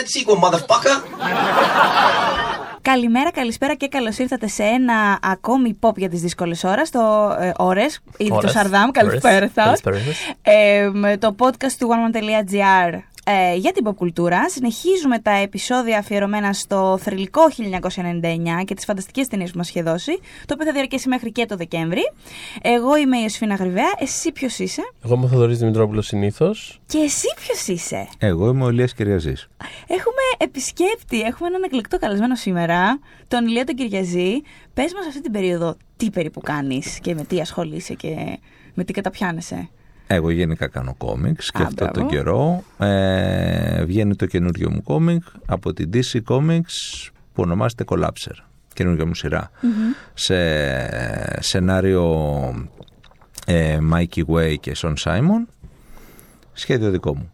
that sequel, motherfucker! Καλημέρα, καλησπέρα και καλώς ήρθατε σε ένα ακόμη pop για τις δύσκολες ώρες. Το ε, ώρες, ήδη το Ώρες. Σαρδάμ, καλησπέρα Ώρες. σας. Καλησπέρα σας. Ε, με το podcast του oneman.gr ε, για την pop κουλτούρα. Συνεχίζουμε τα επεισόδια αφιερωμένα στο θρηλυκό 1999 και τις φανταστικές ταινίες που μας είχε δώσει, το οποίο θα διαρκέσει μέχρι και το Δεκέμβρη. Εγώ είμαι η Ιωσήφινα Γρυβαία, εσύ ποιος είσαι; Εγώ είμαι ο Θοδωρής Δημητρόπουλος συνήθως. και εσύ ποιος είσαι; Εγώ είμαι ο Ηλίας Κυριαζής. Έχουμε επισκέπτη, έχουμε έναν εκλεκτό καλεσμένο σήμερα, τον Ηλία τον Κυριαζή. Πες μας αυτή την περίοδο τι περίπου κάνεις και με τι ασχολείσαι και με τι καταπιάνεσαι. Εγώ γενικά κάνω κόμιξ και Α, αυτό μπράβο. τον καιρό ε, βγαίνει το καινούριο μου κόμικ από την DC Comics που ονομάζεται Collapser. Καινούργια μου σειρα Σε σενάριο ε, Mikey Way και Sean Simon. Σχέδιο δικό μου.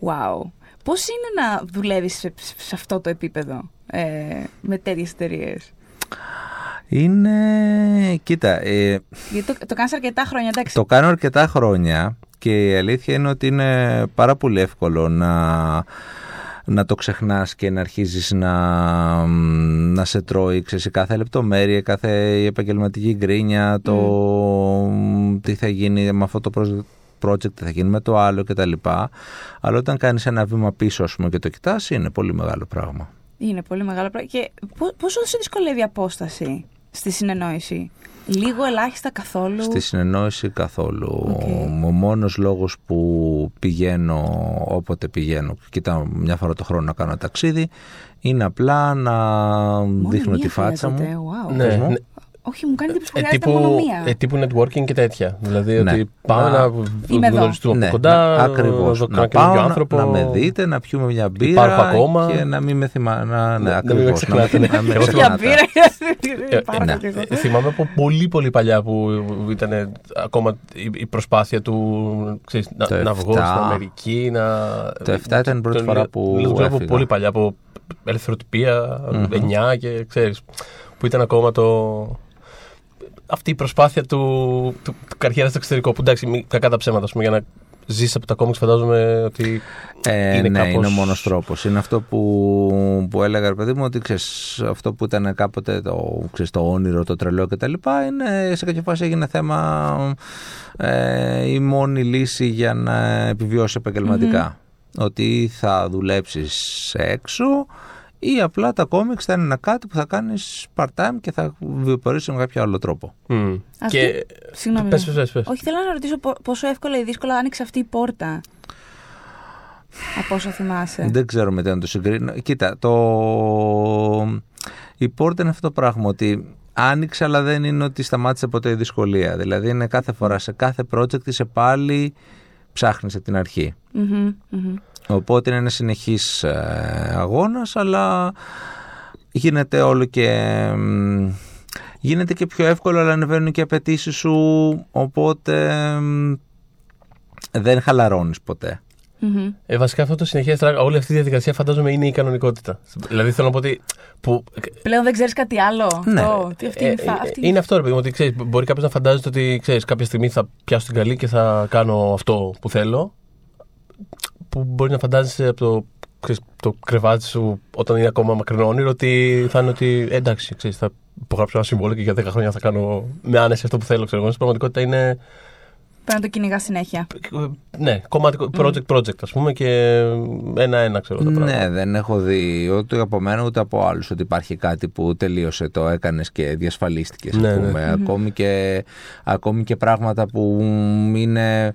Wow. Πώς είναι να δουλεύεις σε, σε αυτό το επίπεδο ε, με τέτοιες εταιρείες; Είναι, κοίτα, ε, Γιατί το, το κάνεις αρκετά χρόνια, εντάξει. Το κάνω αρκετά χρόνια και η αλήθεια είναι ότι είναι πάρα πολύ εύκολο να, να το ξεχνάς και να αρχίζεις να, να σε τρώει ξέρεις, η κάθε λεπτομέρεια, κάθε η επαγγελματική γκρίνια, το τι θα γίνει με αυτό το project, project, τι θα γίνει με το άλλο κτλ. Αλλά όταν κάνεις ένα βήμα πίσω ας πούμε, και το κοιτάς είναι πολύ μεγάλο πράγμα. Είναι πολύ μεγάλο πράγμα. Και πο- πόσο σε δυσκολεύει η απόσταση; Στη συνεννόηση. Λίγο, ελάχιστα, καθόλου. Στη συνεννόηση καθόλου. Οκ. Ο μόνος λόγος που πηγαίνω όποτε πηγαίνω, κοιτάω μια φορά το χρόνο να κάνω ταξίδι, είναι απλά να Μόνο δείχνω μία τη φάτσα χρειάζεται, μου. wow. Ναι, Πες μου; ναι. Όχι, μου κάνει εντύπωση που Ε, χρειάζεται μόνο τύπου, μία. ε, τύπου networking και τέτοια. Δηλαδή Ναι. ότι πάμε Να- να, Είμαι εδώ. γνωριστούμε Ναι, από κοντά, να- ακριβώς. να, Να να πάω να, άνθρωπος. να με δείτε, να πιούμε μια μπύρα Υπάρχω ακόμα. και να μην με θυμά... Να, ναι, Να ακριβώς, μην με ξεχνάτε, ναι. να με Εγώ Για ξεχνάτε. μπύρα, Ε, υπάρχω ναι. κι εγώ. Ε, θυμάμαι από πολύ πολύ παλιά που ήταν ακόμα η, η προσπάθεια του ξέρεις, να, Το να βγω 7. στην Αμερική. Να, Το 7 ήταν η πρώτη το- φορά που το ξέρω από έφυγα. πολύ παλιά, από ελευθεροτυπία, 9 και ξέρεις, που ήταν ακόμα το... Αυτή η προσπάθεια του, του, του καριέρα στο εξωτερικό, που εντάξει, μη- κακά τα ψέματα, ας πούμε, για να ζήσει από τα κόμιξ, φαντάζομαι ότι Ε, είναι ναι, κάπως... είναι ο μόνος τρόπος. Είναι αυτό που, που έλεγα, ρε παιδί μου, ότι ξέρεις, αυτό που ήταν κάποτε το, ξέρεις, το όνειρο, το τρελό κτλ. Είναι σε κάποια φάση έγινε θέμα ε, η μόνη λύση για να επιβιώσεις επαγγελματικά. Ότι θα δουλέψεις έξω ή απλά τα κόμιξ θα είναι ένα κάτι που θα κάνεις part-time και θα βιοπορήσεις με κάποιο άλλο τρόπο. Μμ. Αυτή- Και... Συγγνώμη. Πες, ναι. πες, πες, πες. Όχι, θέλω να ρωτήσω πο- πόσο εύκολα ή δύσκολα άνοιξε αυτή η πόρτα. Από όσο θυμάσαι. Δεν ξέρω με τι να το συγκρίνω. Κοίτα, το... η πόρτα είναι αυτό το πράγμα ότι άνοιξε αλλά δεν είναι ότι σταμάτησε ποτέ η δυσκολία. Δηλαδή είναι κάθε φορά σε κάθε project είσαι πάλι ψάχνεις από την αρχή. Μμμ, μμμ. Οπότε είναι ένας συνεχής ε, αγώνας αλλά γίνεται όλο και... μ, Γίνεται και πιο εύκολο αλλά ανεβαίνουν και οι απαιτήσεις σου οπότε μ, δεν χαλαρώνεις ποτέ. Μμμ. Ε, βασικά αυτό το συνεχές τράγκα, όλη αυτή η διαδικασία φαντάζομαι είναι η κανονικότητα. Δηλαδή θέλω να πω ότι. Που, Πλέον δεν ξέρεις κάτι άλλο. Ναι. Αυτό, τι αυτή ε, είναι, η φα- ε, αυτή είναι αυτό ρε παιδί μου, ότι ξέρεις, μπορεί κάποιος να φαντάζεται ότι ξέρεις, κάποια στιγμή θα πιάσω την καλή και θα κάνω αυτό που θέλω. Που μπορεί να φαντάζεσαι από το, ξέρεις, το κρεβάτι σου όταν είναι ακόμα μακρινό όνειρο ότι θα είναι ότι ε, εντάξει, ξέρεις, θα υπογράψω ένα συμβόλαιο και για 10 χρόνια θα κάνω με άνεση αυτό που θέλω. Ξέρω. εγώ. Στην πραγματικότητα είναι Πρέπει να το κυνηγά συνέχεια. ναι, κομματικό, project project ας πούμε και ένα-ένα ξέρω τα Ναι, πράγματα. δεν έχω δει ούτε από μένα ούτε από άλλους ότι υπάρχει κάτι που τελείωσε, το έκανες και διασφαλίστηκες. Ναι, ας ναι. πούμε. Ακόμη, και, ακόμη και πράγματα που είναι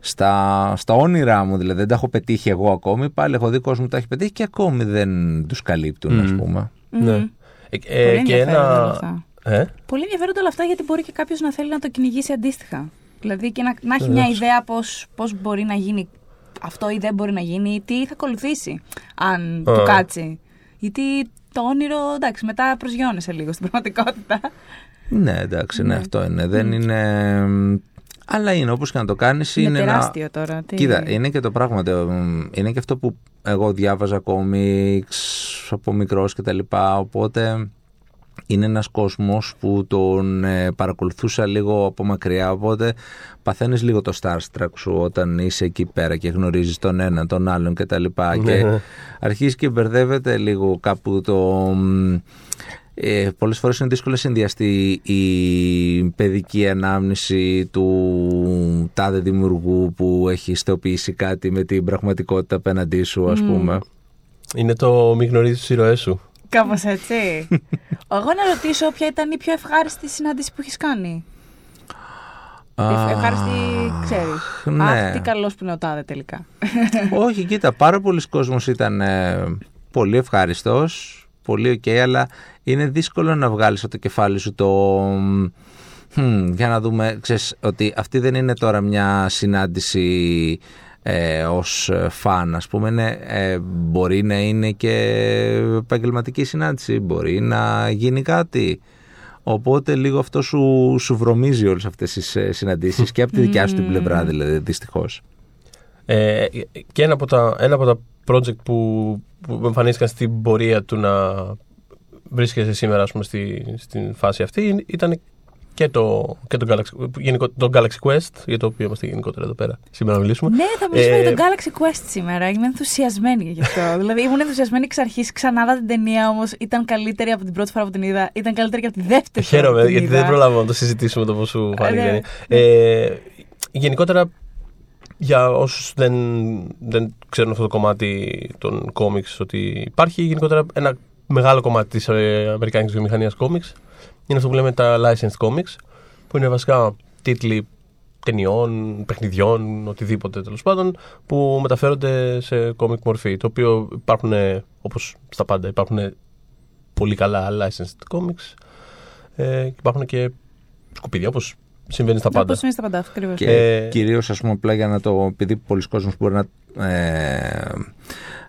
στα, στα όνειρά μου, δηλαδή δεν τα έχω πετύχει εγώ ακόμη. Πάλι έχω δει κόσμο που τα έχει πετύχει και ακόμη δεν τους καλύπτουν, ας Μμμ. πούμε. Ναι. Μμμ. Ε, ε, Πολύ και ενδιαφέροντα όλα ένα. αυτά. Ε; Πολύ ενδιαφέροντα όλα αυτά γιατί μπορεί και κάποιος να θέλει να το κυνηγήσει αντίστοιχα. Δηλαδή και να, να έχει μια Εντάξει. ιδέα πώς μπορεί να γίνει αυτό ή δεν μπορεί να γίνει ή τι θα ακολουθήσει αν του Α. κάτσει. Γιατί το όνειρο, εντάξει, μετά προσγειώνεσαι λίγο στην πραγματικότητα. Ναι, εντάξει, ναι, Ναι. αυτό είναι. Δεν είναι. Αλλά είναι όπως και να το κάνεις Είναι είναι, ένα- τεράστιο τώρα. Τι... Κοίτα, είναι και το πράγμα. το, μ, Είναι και αυτό που εγώ διάβαζα κόμιξ από μικρός και τα λοιπά. Οπότε είναι ένας κόσμος που τον ε, παρακολουθούσα λίγο από μακριά οπότε παθαίνεις λίγο το starstruck σου όταν είσαι εκεί πέρα και γνωρίζεις τον έναν, τον άλλον και τα λοιπά Ναι, και ναι. αρχίζεις και μπερδεύεται λίγο κάπου το... μ, Ε, πολλές φορές είναι δύσκολο να συνδυαστεί η παιδική ανάμνηση του τάδε δημιουργού που έχει στεοποιήσει κάτι με την πραγματικότητα απέναντί σου ας πούμε. Είναι το μη γνωρίζεις τις ηρωές σου. Κάπως έτσι. Εγώ να ρωτήσω ποια ήταν η πιο ευχάριστη συνάντηση που έχεις κάνει. Α, ευχάριστη, ξέρεις. ναι. Αχ, τι καλός που είναι ο τάδε τελικά. Όχι, κοίτα, πάρα πολύς κόσμος ήταν ε, πολύ ευχάριστος, πολύ οκ, αλλά είναι δύσκολο να βγάλεις από το κεφάλι σου το... «Χμ, για να δούμε, ξέρεις, ότι αυτή δεν είναι τώρα μια συνάντηση ε, ως ε, φαν, ας πούμε, είναι, ε, μπορεί να είναι και επαγγελματική συνάντηση, μπορεί να γίνει κάτι. Οπότε λίγο αυτό σου, σου βρωμίζει όλες αυτές τις ε, συναντήσεις και από τη δικιά σου την πλευρά δηλαδή, δυστυχώς. Ε, και ένα από, τα, ένα από τα project που, που εμφανίστηκαν στην πορεία του να βρίσκεσαι σήμερα ας πούμε, στη, στην φάση αυτή ήταν και το, και το, Galaxy, γενικό, το Galaxy Quest, για το οποίο είμαστε γενικότερα εδώ πέρα σήμερα να μιλήσουμε. ναι, θα μιλήσουμε Ε, για τον Galaxy Quest σήμερα. Είμαι ενθουσιασμένη γι' αυτό. δηλαδή, ήμουν ενθουσιασμένη εξ αρχής. Ξανά είδα την ταινία όμως. Ήταν καλύτερη από την πρώτη φορά που την είδα. Ήταν καλύτερη και από τη δεύτερη φορά. Χαίρομαι, που την γιατί είδα. δεν προλάβαμε να το συζητήσουμε το πώ σου φάνηκε. ναι. Ε, γενικότερα, για όσους δεν, δεν ξέρουν αυτό το κομμάτι των κόμιξ ότι υπάρχει, γενικότερα ένα μεγάλο κομμάτι της ε, Αμερικάνικης βιομηχανίας κόμιξ είναι αυτό που λέμε τα licensed comics, που είναι βασικά τίτλοι ταινιών, παιχνιδιών, οτιδήποτε τέλος πάντων, που μεταφέρονται σε κόμικ μορφή. Το οποίο υπάρχουν, όπως στα πάντα, υπάρχουν πολύ καλά licensed comics ε, και υπάρχουν και σκουπίδια, όπως συμβαίνει στα πάντα. Όπως είναι στα πάντα, ακριβώς. Και Ε, κυρίως ας πούμε απλά για να το, επειδή πολλοί κόσμος μπορεί να, ε,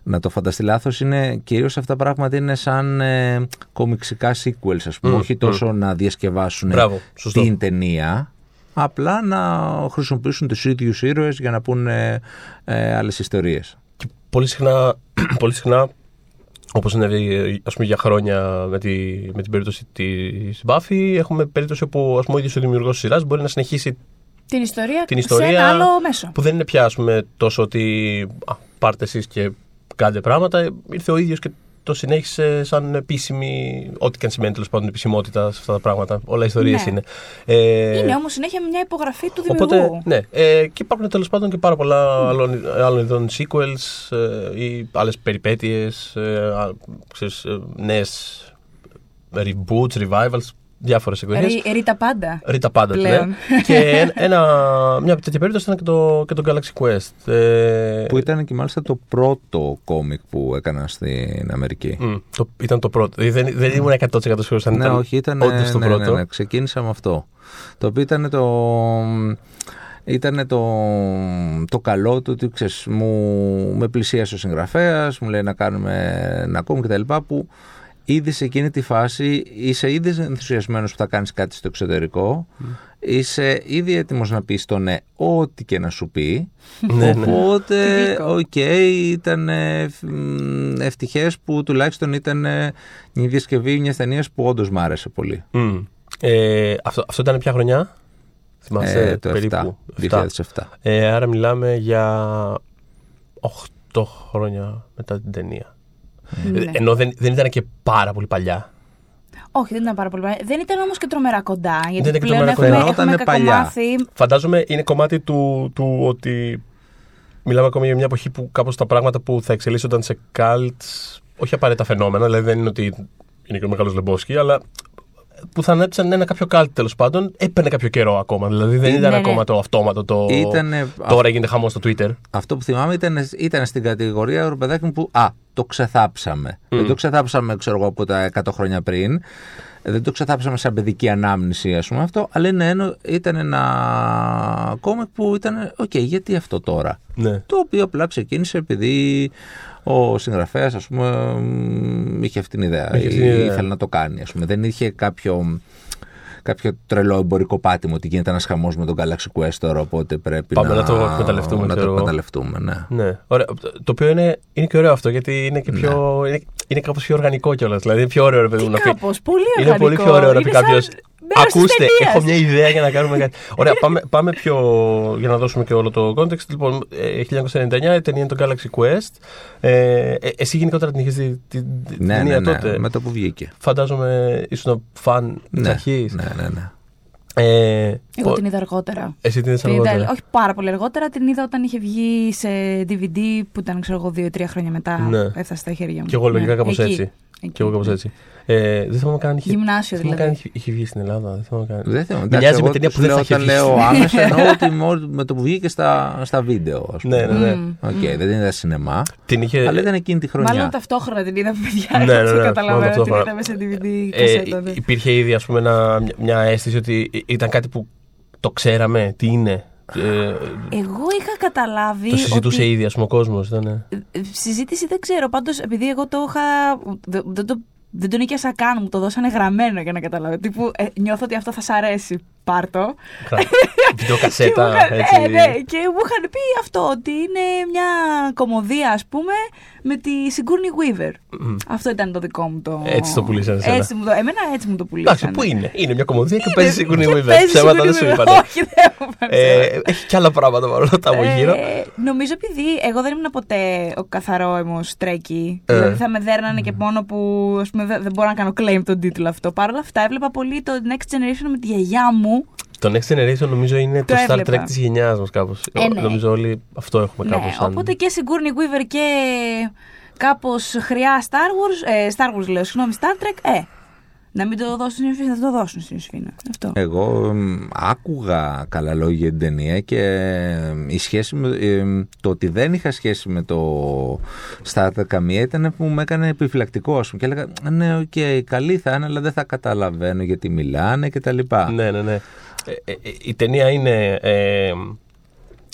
να το φανταστεί λάθος, είναι κυρίως αυτά τα πράγματα είναι σαν ε, κομιξικά sequels ας πούμε, Μμ, όχι τόσο να διασκευάσουν Μπράβο, σωστό. την ταινία, απλά να χρησιμοποιήσουν τους ίδιους ήρωες για να πούνε ε, άλλες ιστορίες. Και πολύ συχνά, πολύ συχνά όπως συνέβη ας πούμε, για χρόνια με, τη, με την περίπτωση της Buffy, έχουμε περίπτωση όπου ας πούμε, ο ίδιος ο δημιουργός της σειράς μπορεί να συνεχίσει Την ιστορία, την σε ιστορία ένα άλλο μέσο. που δεν είναι πια ας πούμε, τόσο ότι α, πάρτε εσείς και κάντε πράγματα. Ήρθε ο ίδιος και το συνέχισε σαν επίσημη, ό,τι και αν σημαίνει τέλος πάντων επισημότητα σε αυτά τα πράγματα. Όλα ιστορίες Ναι. είναι. Ε, Είναι όμως συνέχεια μια υπογραφή του δημιουργού. Οπότε, ναι. Ε, και υπάρχουν τέλος πάντων και πάρα πολλά άλλων, άλλων ειδών sequels ε, ή άλλες περιπέτειες, ε, α, ξέρεις, ε, νέες reboots, revivals, διάφορες εκδοχές. Ρί- Ρίτα πάντα. Ρίτα πάντα, Πλέον. ναι. και ένα, ένα- μια τέτοια περίπτωση ήταν και το, και το Galaxy Quest. Ε, Που ήταν και μάλιστα το πρώτο κόμικ που έκανα στην Αμερική. μ, το, ήταν το πρώτο. Δηλαδή, Δεν, δεν ήμουν 100% σίγουρος αν ναι, ήταν όχι, ήταν. όντως το ναι, πρώτο. Ναι, ναι, ξεκίνησα με αυτό. Το οποίο ήταν το. Ήταν το, το καλό του ότι ξέρεις, μου, με πλησίασε ο συγγραφέας, μου λέει να κάνουμε ένα κόμικ κτλ. Που ήδη σε εκείνη τη φάση είσαι ήδη ενθουσιασμένος που θα κάνεις κάτι στο εξωτερικό. Είσαι ήδη έτοιμος να πεις το ναι, ό,τι και να σου πει. Ναι, ναι. Οπότε, Τυπικό. οκ, ήταν ε, μ, ευτυχές που τουλάχιστον ήταν ε, μια διασκευή μια ταινία που όντως μ' άρεσε πολύ. Μ. Ε, αυτό, αυτό ήταν ποια χρονιά; Θυμάσαι Ε, το περίπου; 7, 7. 2007. Ε, άρα μιλάμε για 8 χρόνια μετά την ταινία. Ναι. Ε, Ενώ δεν, δεν ήταν και πάρα πολύ παλιά. Όχι, δεν ήταν πάρα πολύ παλιά. Δεν ήταν όμως και τρομερά κοντά. Γιατί ήταν και πλέον τρομερά έχουμε, κοντά. έχουμε Φαινότανε παλιά. κακομάθει. Φαντάζομαι είναι κομμάτι του, του ότι μιλάμε ακόμη για μια εποχή που κάπως τα πράγματα που θα εξελίσσονταν σε cults, όχι απαραίτητα φαινόμενα, δηλαδή δεν είναι ότι είναι και ο μεγάλος Λεμπόφσκι, αλλά που θα ανέπτυσσαν ένα κάποιο cult τέλος πάντων, έπαιρνε κάποιο καιρό ακόμα. Δηλαδή δεν Ναι, ήταν ναι. ακόμα το αυτόματο το. Ήτανε- Τώρα γίνεται χαμός στο Twitter. Αυτό που θυμάμαι ήταν, ήταν στην κατηγορία ρε παιδάκι μου που α, το ξεθάψαμε. Δεν το ξεθάψαμε, ξέρω εγώ, από τα 100 χρόνια πριν. Δεν το ξεθάψαμε σαν παιδική ανάμνηση, ας πούμε αυτό. Αλλά είναι ένα, ήταν ένα κόμικ που ήταν, οκ, γιατί αυτό τώρα; Ναι. Το οποίο απλά ξεκίνησε επειδή ο συγγραφέας, ας πούμε, μ, είχε αυτή την ιδέα. Είχε ή αυτή την ιδέα. ήθελε να το κάνει, ας πούμε. Δεν είχε κάποιο κάποιο τρελό εμπορικό πάτημο ότι γίνεται ένας χαμός με τον Galaxy Quest τώρα, οπότε πρέπει Πάμε να, να το εκμεταλλευτούμε, Να το ξέρω εγώ. εκμεταλλευτούμε, ναι. Ναι. Ωραία. Το οποίο είναι, είναι και ωραίο αυτό γιατί είναι και πιο. Είναι, είναι κάπως πιο οργανικό κιόλας. Δηλαδή είναι πιο ωραίο ρε παιδί μου να πει. Κάπως, πολύ Είναι οργανικό. πολύ πιο ωραίο να πει Είναι σαν κάποιο. μέρος της Ακούστε, ταινίας». έχω μια ιδέα για να κάνουμε κάτι. Ωραία, πάμε, πάμε πιο. για να δώσουμε και όλο το context. Λοιπόν, ε, 1999 η ταινία είναι το Galaxy Quest. Ε, ε, εσύ γενικότερα την είχες δει την την Ναι, ταινία ναι, ναι, τότε; με το που βγήκε. Φαντάζομαι ήσουν φαν της Ναι, αρχής. ναι, ναι, ναι. Ε, Εγώ πο- την είδα αργότερα. Εσύ την είδες Την είδα, αργότερα; όχι πάρα πολύ αργότερα, την είδα όταν είχε βγει σε DVD που ήταν, ξέρω εγώ, δύο-τρία χρόνια μετά. Ναι. Έφτασε στα χέρια μου. Κι εγώ λογικά Ναι, κάπως εκεί, έτσι. εκεί. Κι εγώ κάπως έτσι. Ε, δεν θυμάμαι καν αν είχε. Γυμνάσιο δεν θυμάμαι καν αν δηλαδή. είχε, είχε βγει στην Ελλάδα. Δεν θυμάμαι καν. Δεν θέλω. Μοιάζει εντάξει, με εγώ ταινία τους που δεν λέω θα είχε Όταν βγει. λέω άμεσα εννοώ ότι μόλι- με το που βγήκε στα, στα βίντεο, ας πούμε. Ναι, ναι, ναι. Μμμ. Οκ, δεν την είδα σινεμά, Την είχε. αλλά ήταν εκείνη τη χρονιά. Μάλλον ταυτόχρονα την είδαμε, παιδιά. Ναι, ναι, έτσι ναι, καταλαβαίνω μάλλον ότι την ταυτόχρονα. είδαμε σε DVD Ε, κασέτα. ναι. υπήρχε ήδη ας πούμε, ένα- μια- μια αίσθηση ότι ήταν κάτι που το ξέραμε, τι είναι. Ε, Εγώ είχα καταλάβει. το συζητούσε ότι... ήδη ας πούμε, ο κόσμος. Ήταν... Ε, Συζήτηση δεν ξέρω. Πάντως, επειδή εγώ το είχα. Δεν, δεν το, δεν τον νοικιάσα καν, μου το δώσανε γραμμένο για να καταλάβω. Τύπου, ε, νιώθω ότι αυτό θα σ' αρέσει. Πάρτο. Βιντεοκασέτα. Και μου είχαν- έτσι. Ναι, ναι, και μου είχαν πει αυτό, ότι είναι μια κομμωδία, ας πούμε, με τη Sigourney Weaver. Μμ. Αυτό ήταν το δικό μου το. Έτσι το πουλήσανε εσένα. Έτσι, μου το... Εμένα έτσι μου το πουλήσανε. Εντάξει, πού είναι; Είναι μια κομμωδία και Είναι- παίζει Sigourney και Weaver. παίζει Ψέματα Sigourney δεν σου Weaver. είπανε. Όχι, δεν μου είπαν Ε, ψέματα. Έχει κι άλλα πράγματα παρόλα τα από γύρω. Ε, νομίζω επειδή εγώ δεν ήμουν ποτέ ο καθαρό αίμο τρέκι. Ε. Δηλαδή θα με δέρνανε και μόνο που ας πούμε, δεν, δεν μπορώ να κάνω claim τον τίτλο αυτό. Παρ' όλα αυτά έβλεπα πολύ το Next Generation με τη γιαγιά μου. Το Next Generation νομίζω είναι το, Το Star έβλεπα. Trek της γενιάς μας κάπως. Ε, ναι. Νομίζω όλοι αυτό έχουμε κάπως. Ναι, οπότε και Sigourney Weaver και κάπως χρειά Star Wars, ε, Star Wars λέω, συγγνώμη, Star Trek, ε, να μην το δώσουν στην Ιωσήφινα, θα το δώσουν στην Ιωσήφινα. Αυτό. Εγώ εμ, άκουγα καλά λόγια για την ταινία και εμ, η σχέση με, εμ, το ότι δεν είχα σχέση με το Star Trek καμία ήταν που με έκανε επιφυλακτικό ας πούμε και έλεγα ναι οκ καλή θα είναι αλλά δεν θα καταλαβαίνω γιατί μιλάνε και τα λοιπά. Ναι, ναι, ναι. Ε, ε, ε, η ταινία είναι, ε,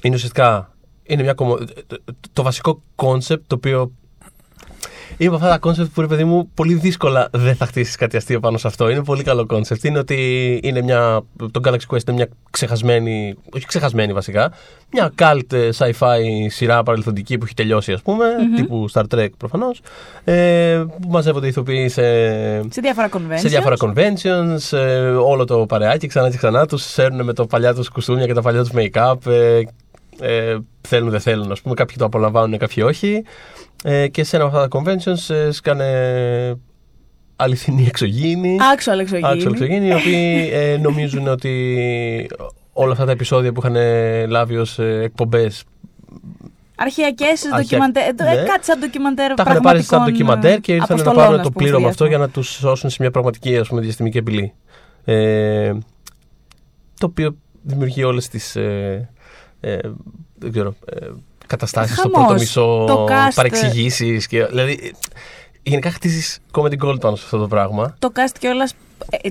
είναι ουσιαστικά είναι μια κομμω... το, το βασικό concept το οποίο είναι από αυτά τα concept που ρε παιδί μου πολύ δύσκολα δεν θα χτίσεις κάτι αστείο πάνω σε αυτό. Είναι πολύ καλό concept. Είναι ότι είναι μια. Το Galaxy Quest είναι μια ξεχασμένη. Όχι ξεχασμένη βασικά. Μια cult ε, sci-fi σειρά παρελθοντική που έχει τελειώσει, ας πούμε. Τύπου Star Trek προφανώς. Ε, που μαζεύονται ηθοποιοί σε, Σε διάφορα conventions. σε διάφορα conventions, ε, όλο το παρεάκι ξανά και ξανά τους σέρνουν με τα παλιά τους κουστούμια και τα παλιά τους make-up, ε, ε, θέλουν δεν θέλουν, ας πούμε, κάποιοι το απολαμβάνουν, κάποιοι όχι. Ε, και σε ένα από αυτά τα conventions ε, σκάνε αληθινοί εξωγήινοι. Άξιο εξωγήινη. Άξιο εξωγήινοι, οι οποίοι ε, νομίζουν ότι όλα αυτά τα επεισόδια που είχαν λάβει ως ε, εκπομπές Αρχαιακές Αρχαία- ντοκιμαντέρ. ε, ναι. Κάτι σαν ντοκιμαντέρ. τα είχαν πάρει σαν πραγματικών, ντοκιμαντέρ και ε, ήρθαν να αποστολών, πάρουν ας το πούμε, πλήρωμα στο αυτό για διάστημα. να τους σώσουν σε μια πραγματική ας πούμε, διαστημική απειλή. Ε, το οποίο δημιουργεί όλες τις ε, ε, δεν ξέρω, ε, καταστάσεις στο Χαμός. πρώτο μισό, Το cast, παρεξηγήσεις. Και, δηλαδή, ε, γενικά χτίζεις comedy gold πάνω σε αυτό το πράγμα. Το cast κιόλας.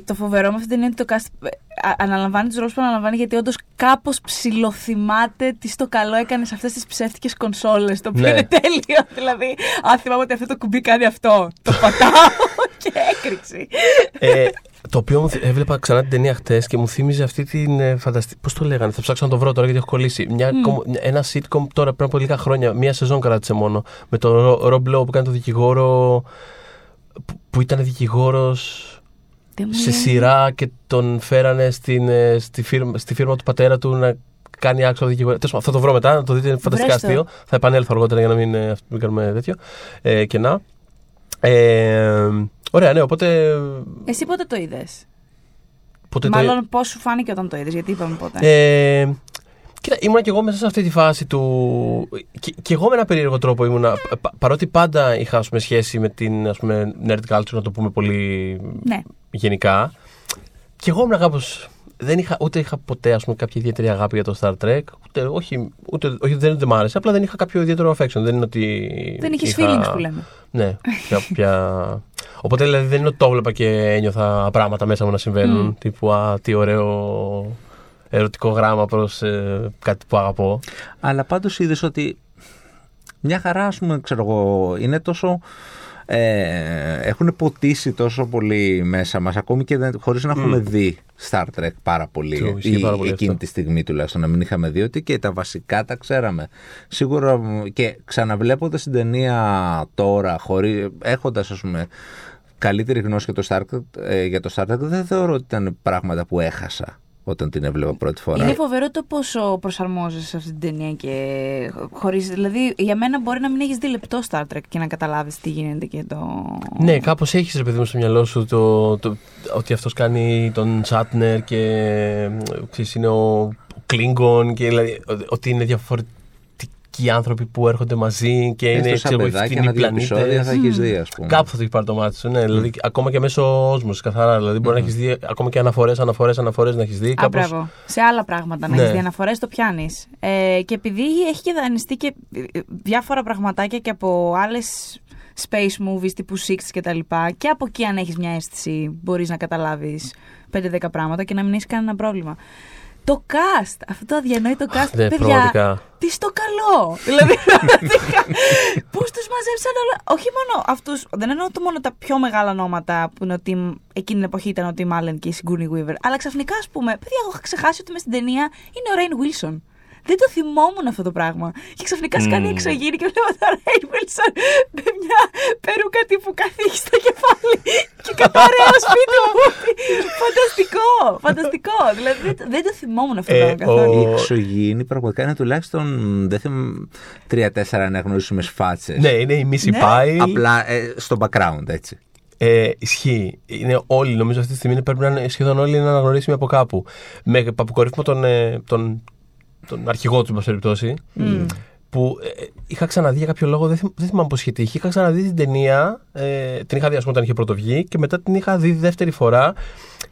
το φοβερό με αυτή την είναι ότι το cast ε, α- αναλαμβάνει τους ρόλους που αναλαμβάνει γιατί όντως κάπως ψηλοθυμάται τι στο καλό έκανε σε αυτές τις ψεύτικες κονσόλες. Το οποίο Ναι. είναι τέλειο. Δηλαδή, αν θυμάμαι ότι αυτό το κουμπί κάνει αυτό. Το πατάω και έκρηξη. ε, το οποίο μου θυ- έβλεπα ξανά την ταινία χτες και μου θύμιζε αυτή την ε, φανταστική. Πώς το λέγανε, θα ψάξω να το βρω τώρα γιατί έχω κολλήσει. Μια, κομ- ένα sitcom τώρα πριν από λίγα χρόνια, μία σεζόν κράτησε μόνο. Με τον Rob Lowe που κάνει το δικηγόρο. που, που ήταν δικηγόρος Δεν μου σε λέει. σειρά και τον φέρανε στην, ε, στη, φίρμα, στη φίρμα του πατέρα του να κάνει άξιο δικηγόρο. Τέλος πάντων, θα το βρω μετά, να το δείτε, είναι φανταστικά Βρες το. αστείο. Θα επανέλθω αργότερα για να μην, ε, μην κάνουμε τέτοιο. Ε, κενά. Ε, ωραία, ναι, οπότε. Εσύ πότε το είδες; Πότε το- Μάλλον πώς σου φάνηκε όταν το είδες, γιατί είπαμε πότε. Ε, κοίτα, ήμουν και εγώ μέσα σε αυτή τη φάση του. Και, και εγώ με ένα περίεργο τρόπο ήμουνα. πα- παρότι πάντα είχα ας πούμε, σχέση με την ας πούμε, nerd culture, να το πούμε πολύ Ναι. γενικά. Και εγώ ήμουν κάπω. Δεν είχα, ούτε είχα ποτέ ας πούμε, κάποια ιδιαίτερη αγάπη για το Star Trek. Ούτε, όχι, ούτε, όχι, δεν, δεν μ' άρεσε. Απλά δεν είχα κάποιο ιδιαίτερο affection. Δεν είναι ότι. Δεν είχες είχα- feelings που λέμε. Ναι, πια, πια... Οπότε δηλαδή δεν είναι ότι το έβλεπα και ένιωθα πράγματα μέσα μου να συμβαίνουν. Μμ. Τύπου α, τι ωραίο ερωτικό γράμμα προς ε, κάτι που αγαπώ. Αλλά πάντως είδες ότι μια χαρά, ας πούμε, ξέρω εγώ, είναι τόσο ε, έχουν ποτίσει τόσο πολύ μέσα μας ακόμη και δεν, χωρίς να έχουμε δει Star Trek πάρα πολύ, True, ισχύει ή πάρα πολύ εκείνη αυτό. τη στιγμή τουλάχιστον να μην είχαμε δει ότι και τα βασικά τα ξέραμε. Σίγουρα μ, και ξαναβλέποντας την ταινία τώρα χωρί, έχοντας ας πούμε καλύτερη γνώση για το Star Trek, ε, για το Star Trek δεν θεωρώ ότι ήταν πράγματα που έχασα όταν την έβλεπα πρώτη φορά. Είναι φοβερό το πόσο προσαρμόζεσαι σε αυτή την ταινία και χωρίς, δηλαδή για μένα μπορεί να μην έχεις δει λεπτό Star Trek και να καταλάβεις τι γίνεται και το... Ναι, κάπως έχεις ρε παιδί μου στο μυαλό σου το, το, ότι αυτός κάνει τον Σάτνερ και ε, ξέρεις, είναι ο Klingon και δηλαδή, ο- ότι είναι διαφορετικοί άνθρωποι που έρχονται μαζί και είναι Έστω σαν ξέρω, εγώ, παιδάκι, ευθυνοί ένα-δύο επεισόδια πλανήτες. θα έχεις δει ας πούμε. Κάπου θα το έχει πάρει το μάτι σου. Ναι, δηλαδή, ακόμα και μέσω όσμωσης καθαρά. Δηλαδή, μπορεί να έχεις δει ακόμα και αναφορές, αναφορές, αναφορές να έχεις δει. Α, Κάπως... μπράβο. Σε άλλα πράγματα να Ναι. έχει διαναφορέ, το πιάνεις. Ε, και επειδή έχει και δανειστεί και ε, διάφορα πραγματάκια και από άλλες space movies τύπου Six και τα λοιπά, και από εκεί αν έχεις μια αίσθηση μπορείς να καταλάβεις 5-10 πράγματα και να μην έχεις κανένα πρόβλημα. Το cast, αυτό το αδιανόητο cast, ναι, παιδιά, πραγματικά. τι στο καλό. δηλαδή, πραγματικά, πώς τους μαζέψαν όλα. Όχι μόνο αυτούς, δεν εννοώ το μόνο τα πιο μεγάλα ονόματα που είναι ο Tim, εκείνη την εποχή ήταν ο Tim Allen και η Sigourney Weaver, αλλά ξαφνικά, ας πούμε, παιδιά, εγώ είχα ξεχάσει ότι μες στην ταινία είναι ο Rain Wilson. Δεν το θυμόμουν αυτό το πράγμα. Και ξαφνικά σκάνει Μμμ. εξωγήινη και βλέπω τον Rain Wilson με μια περούκα τύπου καθήκη στο κεφάλι και καταραίω σπίτι μου. φανταστικό! Φανταστικό! Δηλαδή δεν, το- δεν το θυμόμουν αυτό το Ε, πράγμα καθόλου. ο- Η εξωγήινη πραγματικά είναι τουλάχιστον δεν θυμάμαι, τρία-τέσσερα αναγνωρίσιμες φάτσες. Ναι, είναι η Missy Ναι. Pie. Απλά ε, στο background, έτσι. Ε, ισχύει. Είναι όλοι, νομίζω αυτή τη στιγμή πρέπει να είναι σχεδόν όλοι είναι αναγνωρίσιμοι από κάπου. Με αποκορύφωμα τον, ε, τον, τον αρχηγό του, εν πάση περιπτώσει. Που ε, είχα ξαναδεί για κάποιο λόγο, δεν, θυμ, δεν θυμάμαι πώς είχε τύχει. Είχα ξαναδεί την ταινία, ε, την είχα δει ας πούμε, όταν είχε πρωτοβγεί και μετά την είχα δει δεύτερη φορά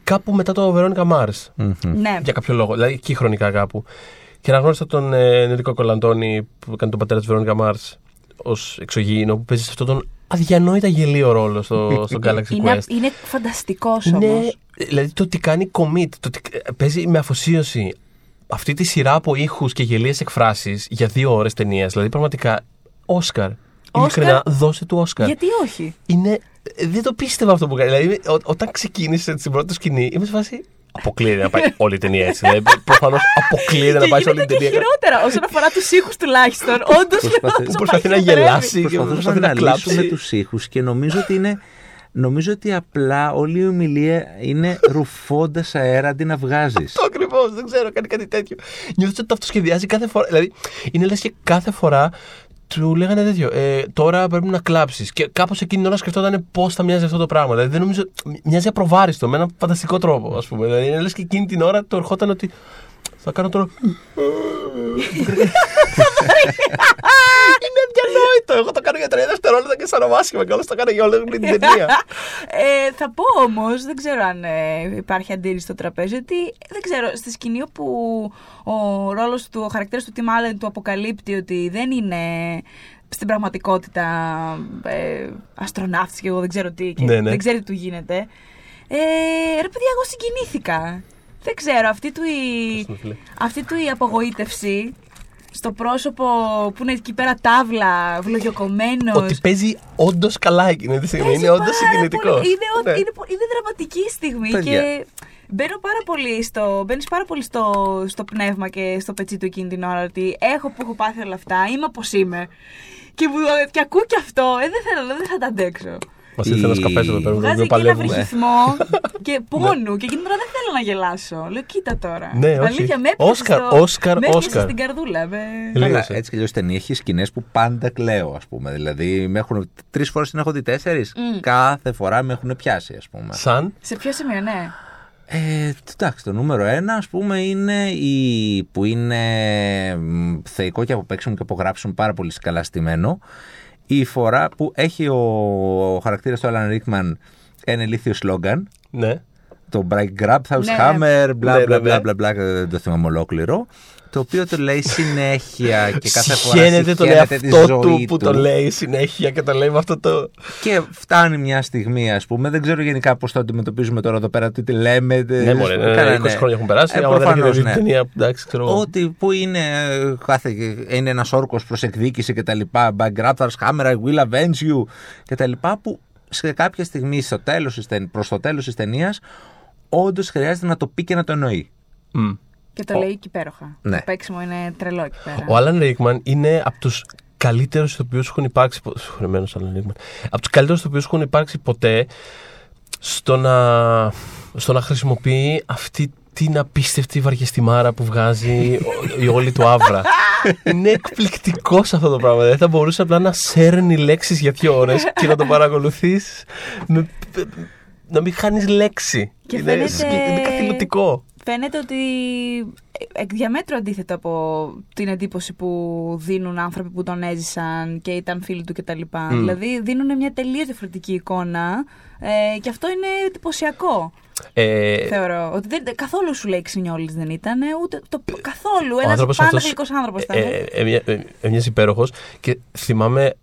κάπου μετά το Veronica Mars. Ναι. Για κάποιο λόγο, δηλαδή εκεί χρονικά κάπου. Και αναγνώρισα τον ε, Ενρίκο Κολαντώνη που έκανε τον πατέρα της Veronica Mars ως εξωγήινο που παίζει σε αυτόν τον αδιανόητα γελίο ρόλο στο, στο Galaxy Είναι, Quest. είναι φανταστικός Ναι, όμως. δηλαδή το ότι κάνει commit, το ότι ε, παίζει με αφοσίωση αυτή τη σειρά από ήχους και γελίες εκφράσεις για δύο ώρες ταινίας. Δηλαδή πραγματικά, Όσκαρ. Ειλικρινά, δώσε του Όσκαρ. Γιατί όχι; Είναι, ε, δεν το πίστευα αυτό που κάνει. Δηλαδή, ό, όταν ξεκίνησε στην πρώτη σκηνή, είμαι σε φάση. Αποκλείεται να πάει όλη η ταινία έτσι. Δηλαδή, προφανώς αποκλείεται να Και πάει σε όλη γίνεται την και ταινία. χειρότερα όσον αφορά τους ήχους τουλάχιστον. Όντως Προσπαθεί- Προσπαθεί να γελάσει και Προσπαθούσαμε προσπαθεί να να αναλύσουμε κλάψει. τους ήχους και νομίζω ότι είναι Νομίζω ότι απλά όλη η ομιλία είναι ρουφώντας αέρα αντί να βγάζεις. Αυτό ακριβώς, δεν ξέρω, κάνει κάτι τέτοιο. Νιώθω ότι το αυτοσχεδιάζει κάθε φορά. Δηλαδή, είναι λες και κάθε φορά του λέγανε τέτοιο. Ε, τώρα πρέπει να κλάψεις. Και κάπως εκείνη την ώρα σκεφτόταν πώς θα μοιάζει αυτό το πράγμα. Δηλαδή, δεν νομίζω. Μοιάζει απροβάριστο με έναν φανταστικό τρόπο, ας πούμε. Δηλαδή, είναι λες και εκείνη την ώρα του ερχόταν ότι. Θα κάνω τώρα. είναι αδιανόητο. Εγώ το κάνω για 30 δευτερόλεπτα και σαν άσχημα και όλο το κάνω για όλη την ταινία. Ε, θα πω όμως, δεν ξέρω αν ε, υπάρχει αντίρρηση στο τραπέζι, ότι δεν ξέρω, στη σκηνή που ο ρόλος του, ο χαρακτήρας του Tim Allen του αποκαλύπτει ότι δεν είναι στην πραγματικότητα ε, αστροναύτης και εγώ δεν ξέρω τι και Ναι, ναι. δεν ξέρει τι του γίνεται. Ε, ρε παιδιά, εγώ συγκινήθηκα. Δεν ξέρω, αυτή του η, Ευχαριστούμε, φίλε. αυτή του η απογοήτευση στο πρόσωπο που είναι εκεί πέρα τάβλα, βλογιοκομμένος. Ότι παίζει όντως καλά εκείνη τη στιγμή. Παίζει Είναι όντως πάρα συγκινητικός. πολύ. Είναι, ο- Ναι. είναι, πο- είναι δραματική στιγμή Παιδιά. και μπαίνω πάρα πολύ στο, μπαίνεις πάρα πολύ στο, στο πνεύμα και στο πετσί του εκείνη την ώρα ότι έχω που έχω πάθει όλα αυτά, είμαι όπως είμαι. Και, μου, και ακούω και αυτό, ε, δεν, θέλω, δεν θα τα αντέξω. Μας ήρθε ένας Η- καφές εδώ πέρα, με τον Βγάζει οποίο εκεί ένα παλεύουμε. βρυχυθμό και πόνου. και εκείνη την ώρα δεν θέλω να γελάσω. Λέω, κοίτα τώρα. Ναι, όχι. Αλήθεια, με έπιασες Όσκαρ, στο- Όσκαρ, με έπιασες Όσκαρ. στην καρδούλα. Με... Λίγο Αλλά σε. έτσι κι αλλιώς ταινία έχει σκηνές που πάντα κλαίω, ας πούμε. Δηλαδή, με έχουν τρεις φορές την έχω δει τέσσερις. Κάθε φορά με έχουν πιάσει, ας πούμε. Σαν; Σε ποιο σημείο, ναι. Ε, εντάξει, το νούμερο ένα, ας πούμε, είναι η, που είναι μ, θεϊκό και από παίξιμο και από γράψιμο πάρα πολύ καλά στημένο. Η φορά που έχει ο, ο χαρακτήρας του Alan Rickman ένα ηλίθιο σλόγκαν. Ναι. Το By Grabthar's Ναι, Hammer, μπλα Ναι, μπλα ναι, μπλα ναι. μπλα μπλα, δεν το θυμάμαι ολόκληρο. Το οποίο το λέει συνέχεια και κάθε φορά Συχαίνεται τον συχαίνεται τη εαυτό ζωή του που το λέει συνέχεια και το λέει με αυτό το. Και φτάνει μια στιγμή, ας πούμε. Δεν ξέρω γενικά πώς το αντιμετωπίζουμε τώρα εδώ πέρα, τι τη λέμε. τε- Ναι, μωρέ, ναι, Καλά, 20 ναι. χρόνια έχουν περάσει. Ε, άμα δεν έχετε προφανώς, δει ναι. την ταινία, εντάξει, ξέρω εγώ. Ότι που είναι, ε, κάθε, είναι ένας όρκος προς εκδίκηση και τα λοιπά. Bankrupt camera, I will avenge you και τα λοιπά. Που σε κάποια στιγμή στο τέλος, προς το τέλος της ταινίας, όντως χρειάζεται να το πει και να το εννοεί. Μμ. Και το λέει και υπέροχα. Ναι. Το παίξιμο είναι τρελό εκεί πέρα. Ο Άλαν Ρίκμαν είναι από τους καλύτερους ηθοποιού που έχουν υπάρξει. πο- Συγχωρεμένος Alan Rickman. Από τους καλύτερους ηθοποιού που έχουν υπάρξει ποτέ στο να, στο να χρησιμοποιεί αυτή την απίστευτη βαριεστημάρα που βγάζει ο- η όλη του άβρα. είναι εκπληκτικός σε αυτό το πράγμα. Δεν θα μπορούσε απλά να σέρνει λέξεις για δύο ώρες και να το παρακολουθείς. να μην χάνεις λέξη. Και είναι, φαίνεται- συγκε- είναι καθηλωτικό. Φαίνεται ότι εκ διαμέτρου αντίθετο από την εντύπωση που δίνουν άνθρωποι που τον έζησαν και ήταν φίλοι του κτλ. Δηλαδή δίνουν μια τελείως διαφορετική εικόνα ε, και αυτό είναι εντυπωσιακό. Ε, Θεωρώ ότι δεν, καθόλου σου λέει ξυνιόλης δεν ήταν, ούτε το, καθόλου. Ο Ένας άνθρωπος πάντα αυτός, γλυκός άνθρωπος ήταν. ε, ε, έμεινε- ε, έμοιαζε υπέροχος και θυμάμαι,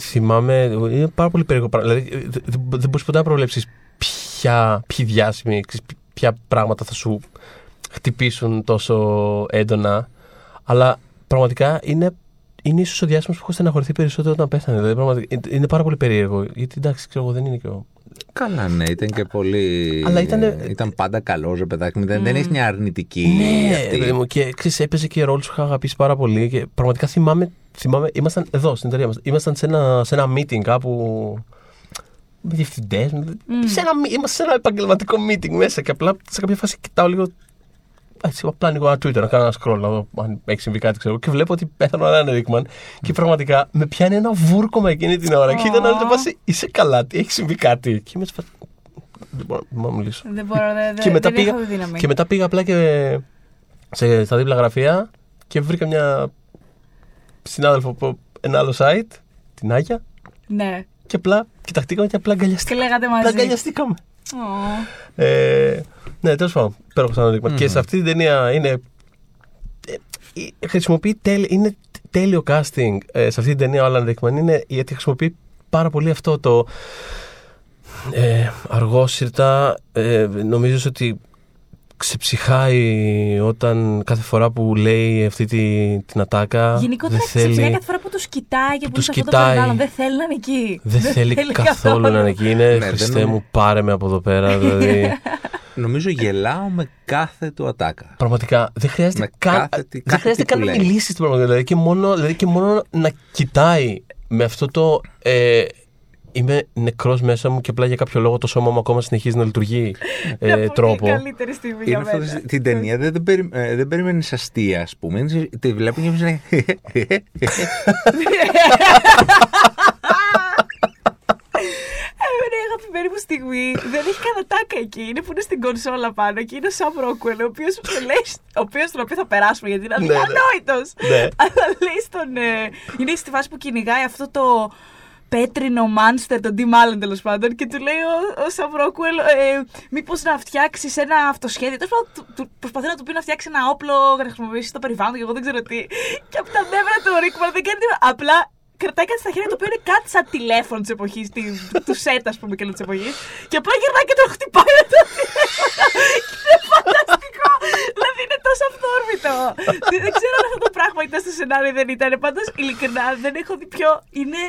θυμάμαι, είναι πάρα πολύ περίεργο πράγμα. Δηλαδή, ε, δεν δεν μπορείς ποτέ να προβλέψεις ποια, ποιοι διάσημοι, ξέρεις, ποια πράγματα θα σου χτυπήσουν τόσο έντονα. Αλλά πραγματικά είναι, είναι ίσως ο διάσημος που έχω στεναχωρηθεί περισσότερο όταν πέθανε. Δηλαδή, πραγματικά, είναι- είναι πάρα πολύ περίεργο. Γιατί εντάξει, ξέρω εγώ, δεν είναι και ο. Καλά, ναι, ήταν και πολύ. Αλλά ήτανε- ε, ήταν πάντα καλός, ρε παιδάκι μου. Δεν, δεν έχεις μια αρνητική. Ναι, αυτή. παιδί μου, και ξέρεις, έπαιζε και ρόλο που είχα αγαπήσει πάρα πολύ. Και πραγματικά θυμάμαι, θυμάμαι ήμασταν εδώ στην εταιρεία μας. Ήμασταν σε ένα, σε ένα meeting κάπου. Με διευθυντέ. Σε ένα, μη- είμαστε σε ένα επαγγελματικό meeting μέσα και απλά σε κάποια φάση κοιτάω λίγο. Έτσι, απλά ανοίγω ένα Twitter, να κάνω ένα scroll, να δω αν έχει συμβεί κάτι, ξέρω. Και βλέπω ότι πέθανε ο Ράνε Ρίκμαν. Και πραγματικά με πιάνει ένα βούρκομα εκείνη την ώρα. Και ήταν άλλη σε φάση, είσαι καλά, τι έχει συμβεί κάτι. Και είμαι σε φάση, Δεν μπορώ δεν μπορώ να μιλήσω Δεν μπορώ, δεν, και, μετά δεν πήγα, έχω δύναμη. και μετά πήγα απλά και σε, στα δίπλα γραφεία και βρήκα μια συνάδελφο από ένα άλλο site, την Άγια, Ναι. Και απλά κοιταχτήκαμε και απλά Και αγκαλιαστήκαμε. λέγατε Απλά μαζί. αγκαλιαστήκαμε. Ω. Ε, ναι, τέλος πάντων, πέρα σαν δείγμα. Και σε αυτή την ταινία είναι. ε, ε, χρησιμοποιεί τέλει, είναι τέλειο casting ε, σε αυτή την ταινία ο Alan Rickman είναι γιατί χρησιμοποιεί πάρα πολύ αυτό το ε, αργόσυρτα ε, νομίζω ότι ξεψυχάει όταν κάθε φορά που λέει αυτή τη, την ατάκα Γενικότερα δεν ξεψυχάει θέλει, κάθε φορά που τους κοιτάει και που, τους είναι σε αυτό το κοιτάει. περιβάλλον. Δεν θέλει να είναι εκεί. δεν θέλει καθόλου να είναι εκεί είναι δεν Χριστέ νομ- μου πάρε με από εδώ πέρα δηλαδή Νομίζω γελάω με κάθε του ατάκα. Πραγματικά δεν χρειάζεται Με καν, κάθε τι- δεν κάθε χρειάζεται τι καν που να λέει. μιλήσεις στην πραγματικότητα. Δηλαδή και μόνο, δηλαδή και μόνο να κοιτάει με αυτό το. Ε, είμαι νεκρός μέσα μου και απλά για κάποιο λόγο το σώμα μου ακόμα συνεχίζει να λειτουργεί ε, Είναι τρόπο. Η καλύτερη στιγμή για Είναι αυτός, μένα. την ταινία δεν, δεν, περι, ε, δεν περιμένεις αστεία, ας πούμε. Είναι- Τη βλέπω και εμείς Εμένα η αγαπημένη μου στιγμή δεν έχει κανένα τάκα εκεί. Είναι που είναι στην κονσόλα πάνω και είναι ο Σαμ Ρόκουελ, ο οποίος λέει. Ο οποίος τον οποίο θα περάσουμε γιατί είναι Ναι, ναι. αδιανόητο. Ναι. Αλλά λέει στον. ε, είναι στη φάση που κυνηγάει αυτό το πέτρινο μάνστερ, τον Tim Allen τέλος πάντων, και του λέει ο, ο Σαμ Ρόκουελ, ε, μήπως να φτιάξεις ένα αυτοσχέδιο. Τέλος πάντων, του- του- προσπαθεί να του πει να φτιάξει ένα όπλο για να χρησιμοποιήσει το περιβάλλον και εγώ δεν ξέρω τι. Και από τα νεύρα του Ρίκμαν δεν κάνει τίποτα. Απλά κρατάει κάτι στα χέρια το οποίο είναι κάτι σαν τηλέφωνο της εποχής, του σετ, ας πούμε, και της εποχής. Και απλά γυρνάει και το χτυπάει με το τηλέφωνο. Και είναι φανταστικό. δηλαδή είναι τόσο αυθόρμητο. δεν, δεν ξέρω αν αυτό το πράγμα ήταν στο σενάριο ή δεν ήταν. Πάντως, ειλικρινά δεν έχω δει πιο. Είναι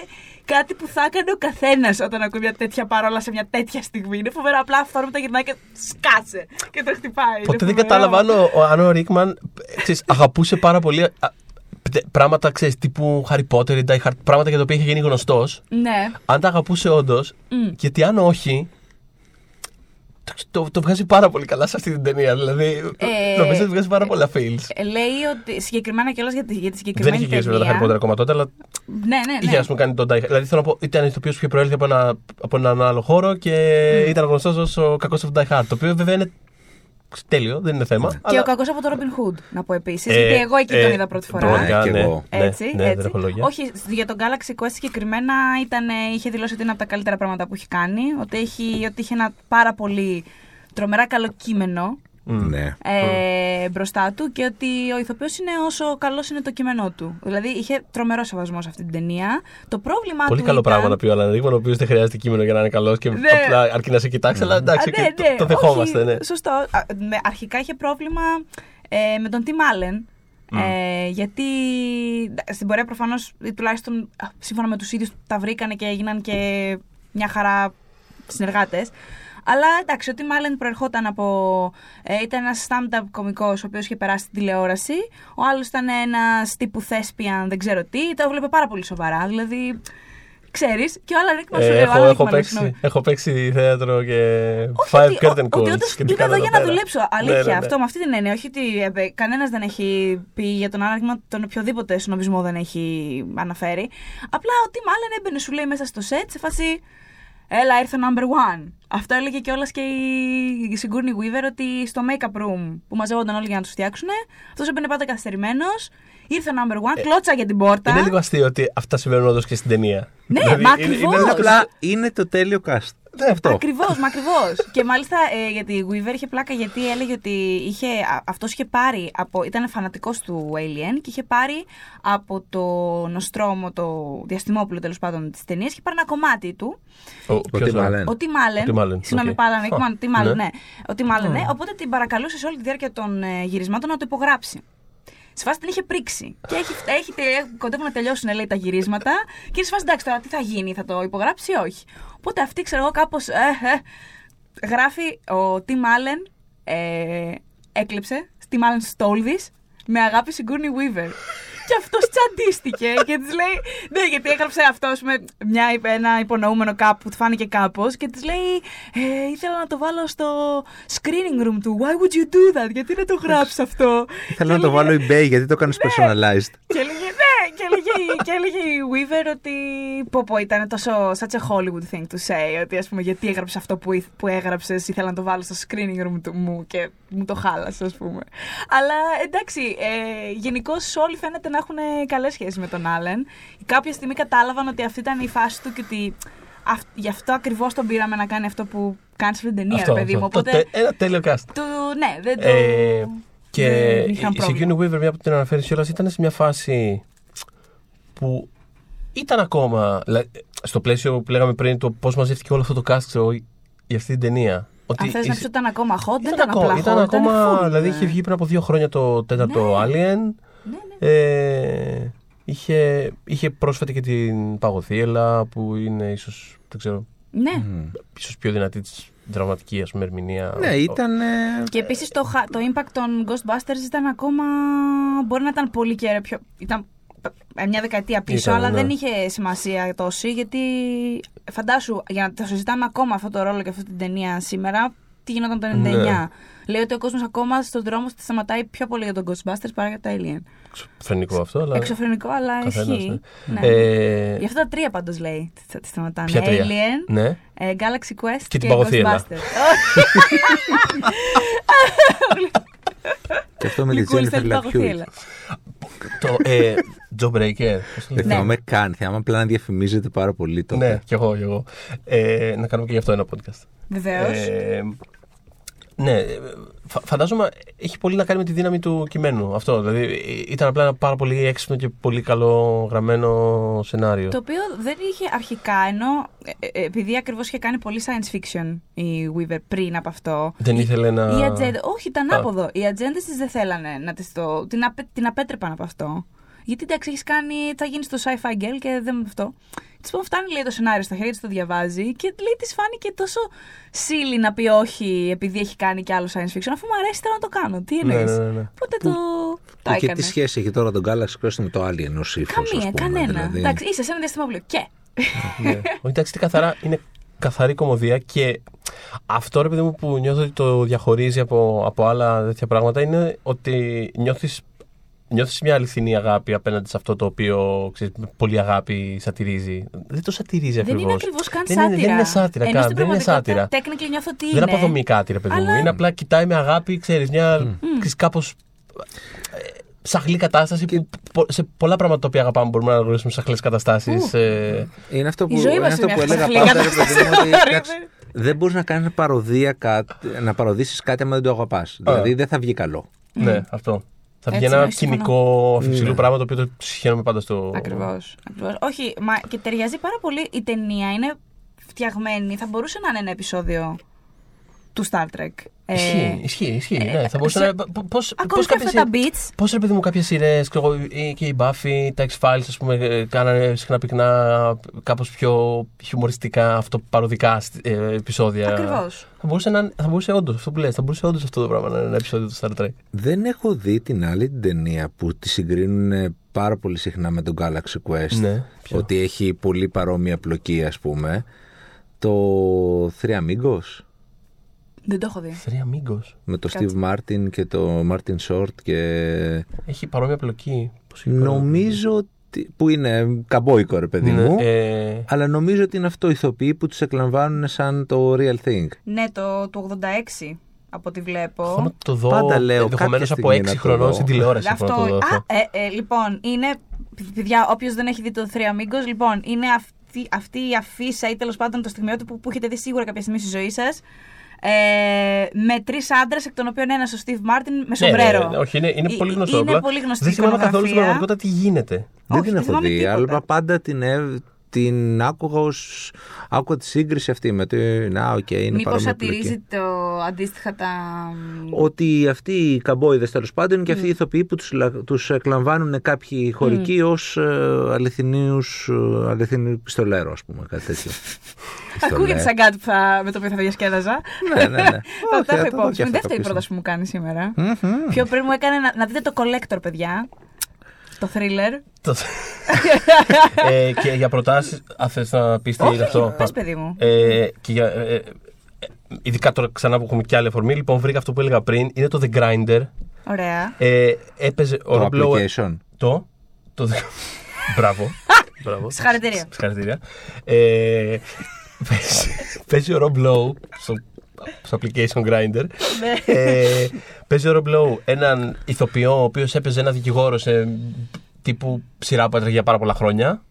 κάτι που θα έκανε ο καθένας όταν ακούει μια τέτοια παρόλα σε μια τέτοια στιγμή. Είναι φοβερό. Απλά αυθόρμητα γυρνάει και σκάσε. Και το χτυπάει. Είναι Ποτέ δεν φοβερό. κατάλαβα αν ο, ο- αν ο Ρίκμαν ε, ξέρεις, αγαπούσε πάρα πολύ α, πτε- πράγματα ξέρεις, τύπου Harry Potter ή Die Hard, πράγματα για τα οποία είχε γίνει γνωστός. Ναι. Αν τα αγαπούσε όντως, Μμ. γιατί αν όχι. Το, το, το βγάζει πάρα πολύ καλά σε αυτή την ταινία. Δηλαδή, Ε, νομίζω ότι βγάζει πάρα πολλά feels. Ε, Λέει ότι συγκεκριμένα κιόλας για, τη- για τη Δεν συγκεκριμένη είχε γυρίσει με το ταινία. Harry Potter ακόμα τότε, αλλά Ναι, ναι, ναι. είχε ας πούμε, κάνει τον Die Hard. Δηλαδή θέλω να πω, ήταν ηθοποιός που είχε προέλθει από, ένα, από έναν άλλο χώρο και ήταν γνωστός ως ο κακός του Die Hard. Το οποίο βέβαια είναι τέλειο, δεν είναι θέμα. Και αλλά- ο κακός από το Robin Hood, να πω επίσης. Ε, γιατί εγώ εκεί ε, τον είδα πρώτη φορά. Πραγματικά, Ε, κι ναι, εγώ. ναι, Έτσι, ναι, έτσι. δεν έχω λόγια. Όχι, για τον Galaxy Quest συγκεκριμένα ήταν, ε, είχε δηλώσει ότι είναι από τα καλύτερα πράγματα που έχει κάνει. Ότι, έχει, ότι είχε ένα πάρα πολύ τρομερά καλό κείμενο. Ναι. ε, μπροστά του και ότι ο ηθοποιός είναι όσο καλός είναι το κείμενό του. Δηλαδή είχε τρομερό σεβασμό σε αυτή την ταινία. Το πρόβλημα Πολύ του καλό ήταν... πράγμα να πει ο Αλαν Ρίγμαν, ο οποίος δεν χρειάζεται κείμενο για να είναι καλός και Ναι. απλά αρκεί να σε κοιτάξει. Αλλά εντάξει, Α, και ναι, το- ναι, το δεχόμαστε. όχι, Ναι. Σωστό. Α, με- αρχικά είχε πρόβλημα ε, με τον Τιμ Άλεν. Ε, γιατί ε, στην πορεία προφανώς τουλάχιστον α, σύμφωνα με τους ίδιους τα βρήκανε και έγιναν και μια χαρά συνεργάτες. Αλλά εντάξει, ο Τιμ Άλεν προερχόταν από. Ε, ήταν ένας stand-up κωμικός, ο οποίος είχε περάσει στην τηλεόραση. Ο άλλος ήταν ένας τύπου θέσπιαν, δεν ξέρω τι. Το έβλεπε πάρα πολύ σοβαρά. Δηλαδή, ξέρεις. Και ο Άλαν Ρίκμαν σου Ε, λέει. ο έχω, Alan έχω, Rickman, παίξει, συγγνώμη. έχω παίξει θέατρο και Όχι five ότι- curtain ο- calls. Ότι όντως και τι είμαι κάνω εδώ για να πέρα. δουλέψω. Αλήθεια, Ναι, ναι, ναι. αυτό με αυτή την έννοια. Όχι ότι ε, κανένας δεν έχει πει για τον άνοιγμα τον οποιοδήποτε συνομισμό δεν έχει αναφέρει. Απλά ότι μάλλον έμπαινε, σου λέει μέσα στο σετ σε φάση. Έλα, ήρθε number one. Αυτό έλεγε κιόλας και η, η Sigourney Weaver ότι στο make-up room που μαζεύονταν όλοι για να τους φτιάξουν, αυτός έμπαινε πάντα καθυστερημένος. Ήρθε number one, κλώτσα για την πόρτα. Είναι λίγο αστείο ότι αυτά συμβαίνουν όντως και στην ταινία. Ναι, Δηλαδή, μα είναι- είναι- ακριβώς. Είναι απλά είναι το τέλειο cast. Ναι, αυτό. Ακριβώς, μα ακριβώς. και μάλιστα ε, γιατί η Weaver είχε πλάκα γιατί έλεγε ότι είχε, αυτός είχε πάρει. Από, ήταν φανατικός του Alien και είχε πάρει από το Nostromo, το διαστημόπουλο τέλος πάντων της ταινίας, είχε πάρει ένα κομμάτι του. Ο, Ο ποιος Tim είναι; Allen. Ο Tim Allen. Ο Tim Allen, Συγγνώμη, οκ. πάλανε. Α, Tim Allen, ναι. ναι. Ο Tim Allen, ναι. Οπότε την παρακαλούσε σε όλη τη διάρκεια των ε, γυρισμάτων να το υπογράψει. Σε φάση την είχε πρήξει. Και έχει, έχει, τε- κοντεύουν να τελειώσουν λέει, τα γυρίσματα. Και είναι σε φάση εντάξει τώρα τι θα γίνει, θα το υπογράψει ή όχι. Οπότε αυτή ξέρω εγώ κάπως. Ε, ε, γράφει ο Τι Μάλεν. Ε, έκλεψε. Τι Μάλεν Στόλβη. Με αγάπη Sigourney Weaver. Και αυτός τσαντίστηκε και της λέει. Ναι, γιατί έγραψε αυτός με μια, ένα υπονοούμενο κάπου, του φάνηκε κάπως και της λέει. Ε, ήθελα να το βάλω στο screening room του. Why would you do that? Γιατί να το γράψει αυτό; Ήθελα να Και το έλεγε- βάλω eBay γιατί το έκανε personalized. και έλεγε, ναι, και έλεγε, και έλεγε η Weaver ότι πω πω ήταν τόσο such a Hollywood thing to say ότι ας πούμε γιατί έγραψες αυτό που, ήθ- που έγραψες ήθελα να το βάλω στο screening room του μου και μου το χάλασες ας πούμε. Αλλά εντάξει, ε, γενικώ όλοι φαίνεται να έχουν καλές σχέσεις με τον Άλεν. Κάποια στιγμή κατάλαβαν ότι αυτή ήταν η φάση του και ότι αυ- γι' αυτό ακριβώς τον πήραμε να κάνει αυτό που κάνει σε αυτήν την ταινία, Αυτό, ρε παιδί μου. αυτό. Το Οπότε, τε- Ένα τέλειο cast. του, ναι, δεν το... Ε, και δεν η είχαν η πρόβλημα. Sigourney Weaver, μια που την αναφέρεις κιόλας, ήταν σε μια φάση που ήταν ακόμα. δηλαδή, Στο πλαίσιο που λέγαμε πριν, το πώς μαζεύτηκε όλο αυτό το cast ξέρω, για αυτή την ταινία. Ότι Αν θες η- να πεις ότι ήταν ακόμα hot, δεν ήταν, ήταν ακόμα, απλά ήταν hot, ακόμα. full, δηλαδή ναι. είχε βγει πριν από δύο χρόνια το τέταρτο Alien. Ναι, ναι. Ε, είχε, είχε πρόσφατα και την Παγωθίελα που είναι ίσως, δεν ξέρω, Ναι. ίσως πιο δυνατή της δραματική ας πούμε ερμηνεία. Ναι, ήταν. ε, Και επίσης το, χα- το impact των Ghostbusters ήταν ακόμα. Μπορεί να ήταν πολύ και πιο. Ήταν ε, μια δεκαετία πίσω, Ήταν, αλλά ναι. δεν είχε σημασία τόση. Γιατί φαντάσου, για να το συζητάμε ακόμα αυτό το ρόλο και αυτή την ταινία σήμερα, τι γινόταν το 99. Ναι. Λέει ότι ο κόσμος ακόμα στον δρόμο τη σταματάει πιο πολύ για τον Ghostbusters παρά για τα Alien. Φρενικό αυτό, αλλά... Εξωφρενικό, αλλά καθένας, ισχύει. ναι. Ναι. Ε, Γι' αυτό τα τρία πάντως λέει. Τι τι σταματάνε. Ποια τρία; Alien, ναι. ε, Galaxy Quest Και την Παγωθίελα. Ghostbusters. Και αυτό με τη Γλυκούλη Jennifer θέλει Love Hewitt. παγωθίελα. το ε, Jawbreaker. πώς το Δεν λένε. θυμάμαι καν. Θυμάμαι απλά να διαφημίζεται πάρα πολύ τότε. Ναι, κι εγώ, κι εγώ. Ε, να κάνουμε και γι' αυτό ένα podcast. Βεβαίως. Ε, ναι, ε, φα- φαντάζομαι έχει πολύ να κάνει με τη δύναμη του κειμένου. Αυτό. Δηλαδή ε, ήταν απλά ένα πάρα πολύ έξυπνο και πολύ καλό γραμμένο σενάριο. Το οποίο δεν είχε αρχικά, ενώ ε, ε, επειδή ακριβώς είχε κάνει πολύ science fiction η Weaver πριν από αυτό. Δεν ήθελε να. Η ατζέντα, όχι, ήταν Α. άποδο. Οι ατζέντε τη δεν θέλανε να τις το. Την, απε, την απέτρεπαν από αυτό. Γιατί εντάξει, έχεις κάνει. θα γίνεις το sci-fi girl και δεν αυτό. Της πούμε, φτάνει λέει το σενάριο στα χέρια της, το διαβάζει και λέει της φάνηκε τόσο silly να πει όχι επειδή έχει κάνει κι άλλο science fiction. Αφού μου αρέσει, θέλω να το κάνω. Τι Ναι, εννοείς; ναι, ναι, ναι. Οπότε το. Το Και έκανες; τι σχέση έχει τώρα τον Galaxy Quest με το Alien ω ύφο. Καμία, κανένα. Δηλαδή. Εντάξει, είσαι σε ένα διαστημόπλαιο. Και. ναι. Όχι, εντάξει, τι καθαρά είναι καθαρή κομμωδία και αυτό ρε παιδί μου που νιώθω ότι το διαχωρίζει από, από άλλα τέτοια πράγματα είναι ότι νιώθεις, νιώθεις μια αληθινή αγάπη απέναντι σε αυτό το οποίο ξέρεις, με πολύ αγάπη σατυρίζει; Δεν το σατυρίζει Δεν ακριβώς. είναι ακριβώς καν δεν είναι, σάτυρα. δεν είναι σάτυρα Ενώ καν. στην Δεν είναι πραγματικότητα, σάτυρα. Technically νιώθω ότι Δεν είναι. αποδομεί κάτι, ρε παιδί μου. Αλλά- Είναι απλά κοιτάει με αγάπη, ξέρεις, μια ξέρεις, κάπως ε, σαχλή κατάσταση που πο- σε πολλά πράγματα τα οποία αγαπάμε μπορούμε να αναγνωρίσουμε σαχλές καταστάσεις. ε, Είναι αυτό που, Η ζωή είναι μας αυτό είναι που μια έλεγα σαχλή πάντα. ρε κατάσταση. παιδί μου, ότι, Ωραία, εντάξει, δεν μπορείς να κάνεις παροδία, κάτι- να παροδήσει κάτι αν δεν το αγαπάς. Δηλαδή δεν θα βγει καλό. Ναι, αυτό. Θα βγει Έτσι, ένα όχι, συμφωνώ. κοινικό αφιψηλού Ναι. πράγμα το οποίο το συγχαίρομαι πάντα στο. Ακριβώς. Όχι, μα και ταιριάζει πάρα πολύ. Η ταινία είναι φτιαγμένη. Θα μπορούσε να είναι ένα επεισόδιο του Star Trek. Ε, Ισχύει, ισχύει, ισχύει. ναι. Θα μπορούσε σε- να. Πώς, Ακόμη πώς και κάποιες αυτά τα σειρές- beats. Πώς ρε παιδί μου κάποιες σειρές, ξέρω εγώ, ή και η Buffy, τα X-Files, ας πούμε, ε, κάνανε συχνά πυκνά, κάπως πιο χιουμοριστικά, αυτοπαροδικά ε, επεισόδια. Ακριβώς. Θα μπορούσε, να, θα μπορούσε όντως, αυτό που λες, θα μπορούσε όντως αυτό το πράγμα να είναι ένα επεισόδιο του Star Trek. Δεν έχω δει την άλλη την ταινία που τη συγκρίνουν πάρα πολύ συχνά με τον Galaxy Quest. Ναι, ποιο; ότι έχει πολύ παρόμοια πλοκή, ας πούμε. Το Three Amigos Δεν το έχω δει. Three Amigos. με το Κάτσε. Steve Martin και το Martin Short και Έχει παρόμοια πλοκή. Πώς έχει παρόμοια- νομίζω ότι, που είναι καμπόικο ρε παιδί μου Ναι, ε, αλλά νομίζω ότι είναι αυτό ηθοποιοί που τους εκλαμβάνουν σαν το real thing. Ναι, το του 86 από ό,τι βλέπω. Έχω να το δω Πάντα λέω, ενδεχομένως κάποια από στιγμή 6 να το χρονών δω. στην τηλεόραση. Αυτό, έχω να το δω αυτό. α, ε, ε, λοιπόν, είναι. Παιδιά, όποιος δεν έχει δει το Three Amigos, λοιπόν, είναι αυτή, αυτή η αφίσα ή τέλος πάντων το στιγμιότυπο που έχετε δει σίγουρα κάποια στιγμή στη ζωή σας. Ε, με τρεις άντρες, εκ των οποίων ένας ο Steve Martin με Ναι, σομπρέρο. ναι, ναι, όχι, είναι, είναι Ε, πολύ γνωστό. Είναι απλά πολύ γνωστή Δεν θυμάμαι καθόλου στην εικονογραφία. πραγματικότητα τι γίνεται. Δεν Όχι, την δεν έχω θυμάμαι δει, τίποτα. αλλά πάντα την, έβ- την άκουγα ως... άκουγα τη σύγκριση αυτή με το να, οκ, είναι Μήπως παρόμοια σατυρίζει πλοκή. το αντίστοιχα τα. Ότι αυτοί οι καουμπόηδες τέλος πάντων είναι και Ναι. αυτοί οι ηθοποιοί που τους, λα- τους εκλαμβάνουν κάποιοι χωρικοί ως ε, αληθινίους, ε, αληθινή πιστολέρο ας πούμε κάτι τέτοιο. Ακούγεται σαν κάτι που θα, με το οποίο θα διασκέδαζα. ναι, ναι, ναι. Το Όχι, το έχω θα το δω υπόψη. και Είναι η αυτό δεύτερη πίσω. πρόταση που μου κάνει σήμερα. Μμμ. Πιο πριν μου έκανε να, να δείτε το Collector, παιδιά. Το thriller. Το- ε, και για προτάσεις, αν θες να πεις τι Όχι, είναι αυτό. όχι, πες, παιδί μου. Ε, και για, ε, ε, ειδικά τώρα ξανά που έχουμε και άλλη αφορμή, λοιπόν βρήκα αυτό που έλεγα πριν. Είναι το The Grinder. Ωραία. Ε, έπαιζε ο Το Rob Lowe- application. Το. το Μπράβο. Μπράβο. Συγχαρητήρια. Συγχαρητήρια. Ε, παίζει- παίζει ο Rob Lowe στο, στο application grinder. Ναι. ε, παίζει ο Rob Lowe έναν ηθοποιό ο οποίος έπαιζε ένα δικηγόρο σε τύπου σειρά που έτρεχε για πάρα πολλά χρόνια.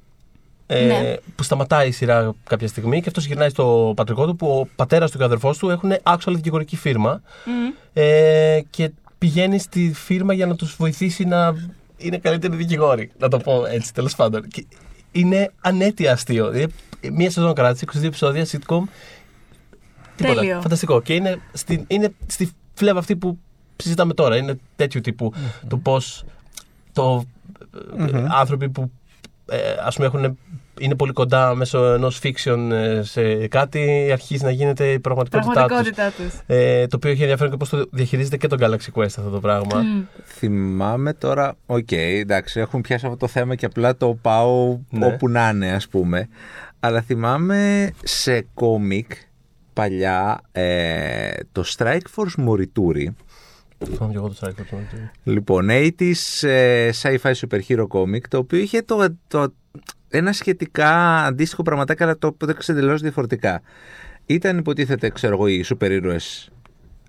Ε, Ναι. Που σταματάει η σειρά κάποια στιγμή και αυτός γυρνάει στο πατρικό του που ο πατέρας του και ο αδερφός του έχουν actual δικηγορική φίρμα. Μμμ. Ε, και πηγαίνει στη φίρμα για να τους βοηθήσει να είναι καλύτεροι δικηγόροι. Να το πω έτσι, τέλος πάντων. Και είναι ανέτεια αστείο. Είναι μία σεζόν κράτησε, 22 επεισόδια, sitcom. Τίποτα. Τέλειο. Φανταστικό. Και είναι, στη, είναι στη φλέβα αυτή που συζητάμε τώρα. Είναι τέτοιου τύπου το πώς το, ε, άνθρωποι που ε, ας πούμε έχουν, είναι πολύ κοντά μέσω ενός fiction ε, σε κάτι αρχίζει να γίνεται η πραγματικότητά τους. Πραγματικότητά τους. Ε, το οποίο έχει ενδιαφέρον και πώς το διαχειρίζεται και το Galaxy Quest αυτό το πράγμα. Θυμάμαι τώρα, οκ, εντάξει, έχουμε πιάσει αυτό το θέμα και απλά το πάω Ναι. όπου να είναι, ας πούμε. Αλλά θυμάμαι σε κόμικ παλιά ε, το Strike Force Morituri. Θυμάμαι και εγώ το Strike Force. Λοιπόν, 80's ε, sci-fi super hero comic, το οποίο είχε το, το, ένα σχετικά αντίστοιχο πραγματάκι, αλλά το έπαιξε εντελώς διαφορετικά. Ήταν υποτίθεται, ξέρω εγώ, οι σούπερ ήρωες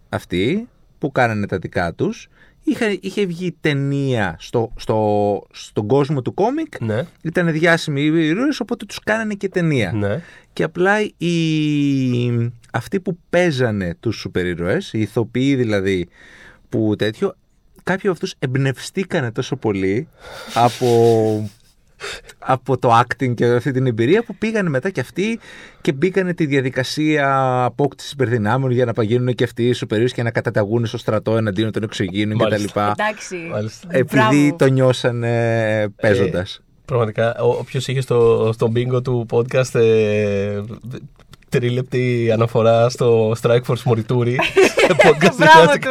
αυτοί που κάνανε τα δικά τους. Είχε, είχε βγει ταινία στο, στο, στον κόσμο του κόμικ. Ναι, Ήταν διάσημοι οι ήρωες, οπότε τους κάνανε και ταινία. ναι. Και απλά οι... αυτοί που παίζανε τους σούπερ ήρωες, οι ηθοποιοί δηλαδή που τέτοιο, κάποιοι από αυτούς εμπνευστήκανε τόσο πολύ από, από το acting και αυτή την εμπειρία που πήγανε μετά και αυτοί και μπήκανε τη διαδικασία απόκτησης υπερδυνάμεων για να παγίνουν και αυτοί οι σούπερ ήρωες και να καταταγούν στο στρατό εναντίον των εξωγήινων Μάλιστα. κτλ. Εντάξει. Μάλιστα. Επειδή Μπράβο. το νιώσανε παίζοντας. Πραγματικά, όποιος είχε στο, στο bingo του podcast ε, τρίλεπτη αναφορά στο Strike Force Morituri σε podcast Μπράβο του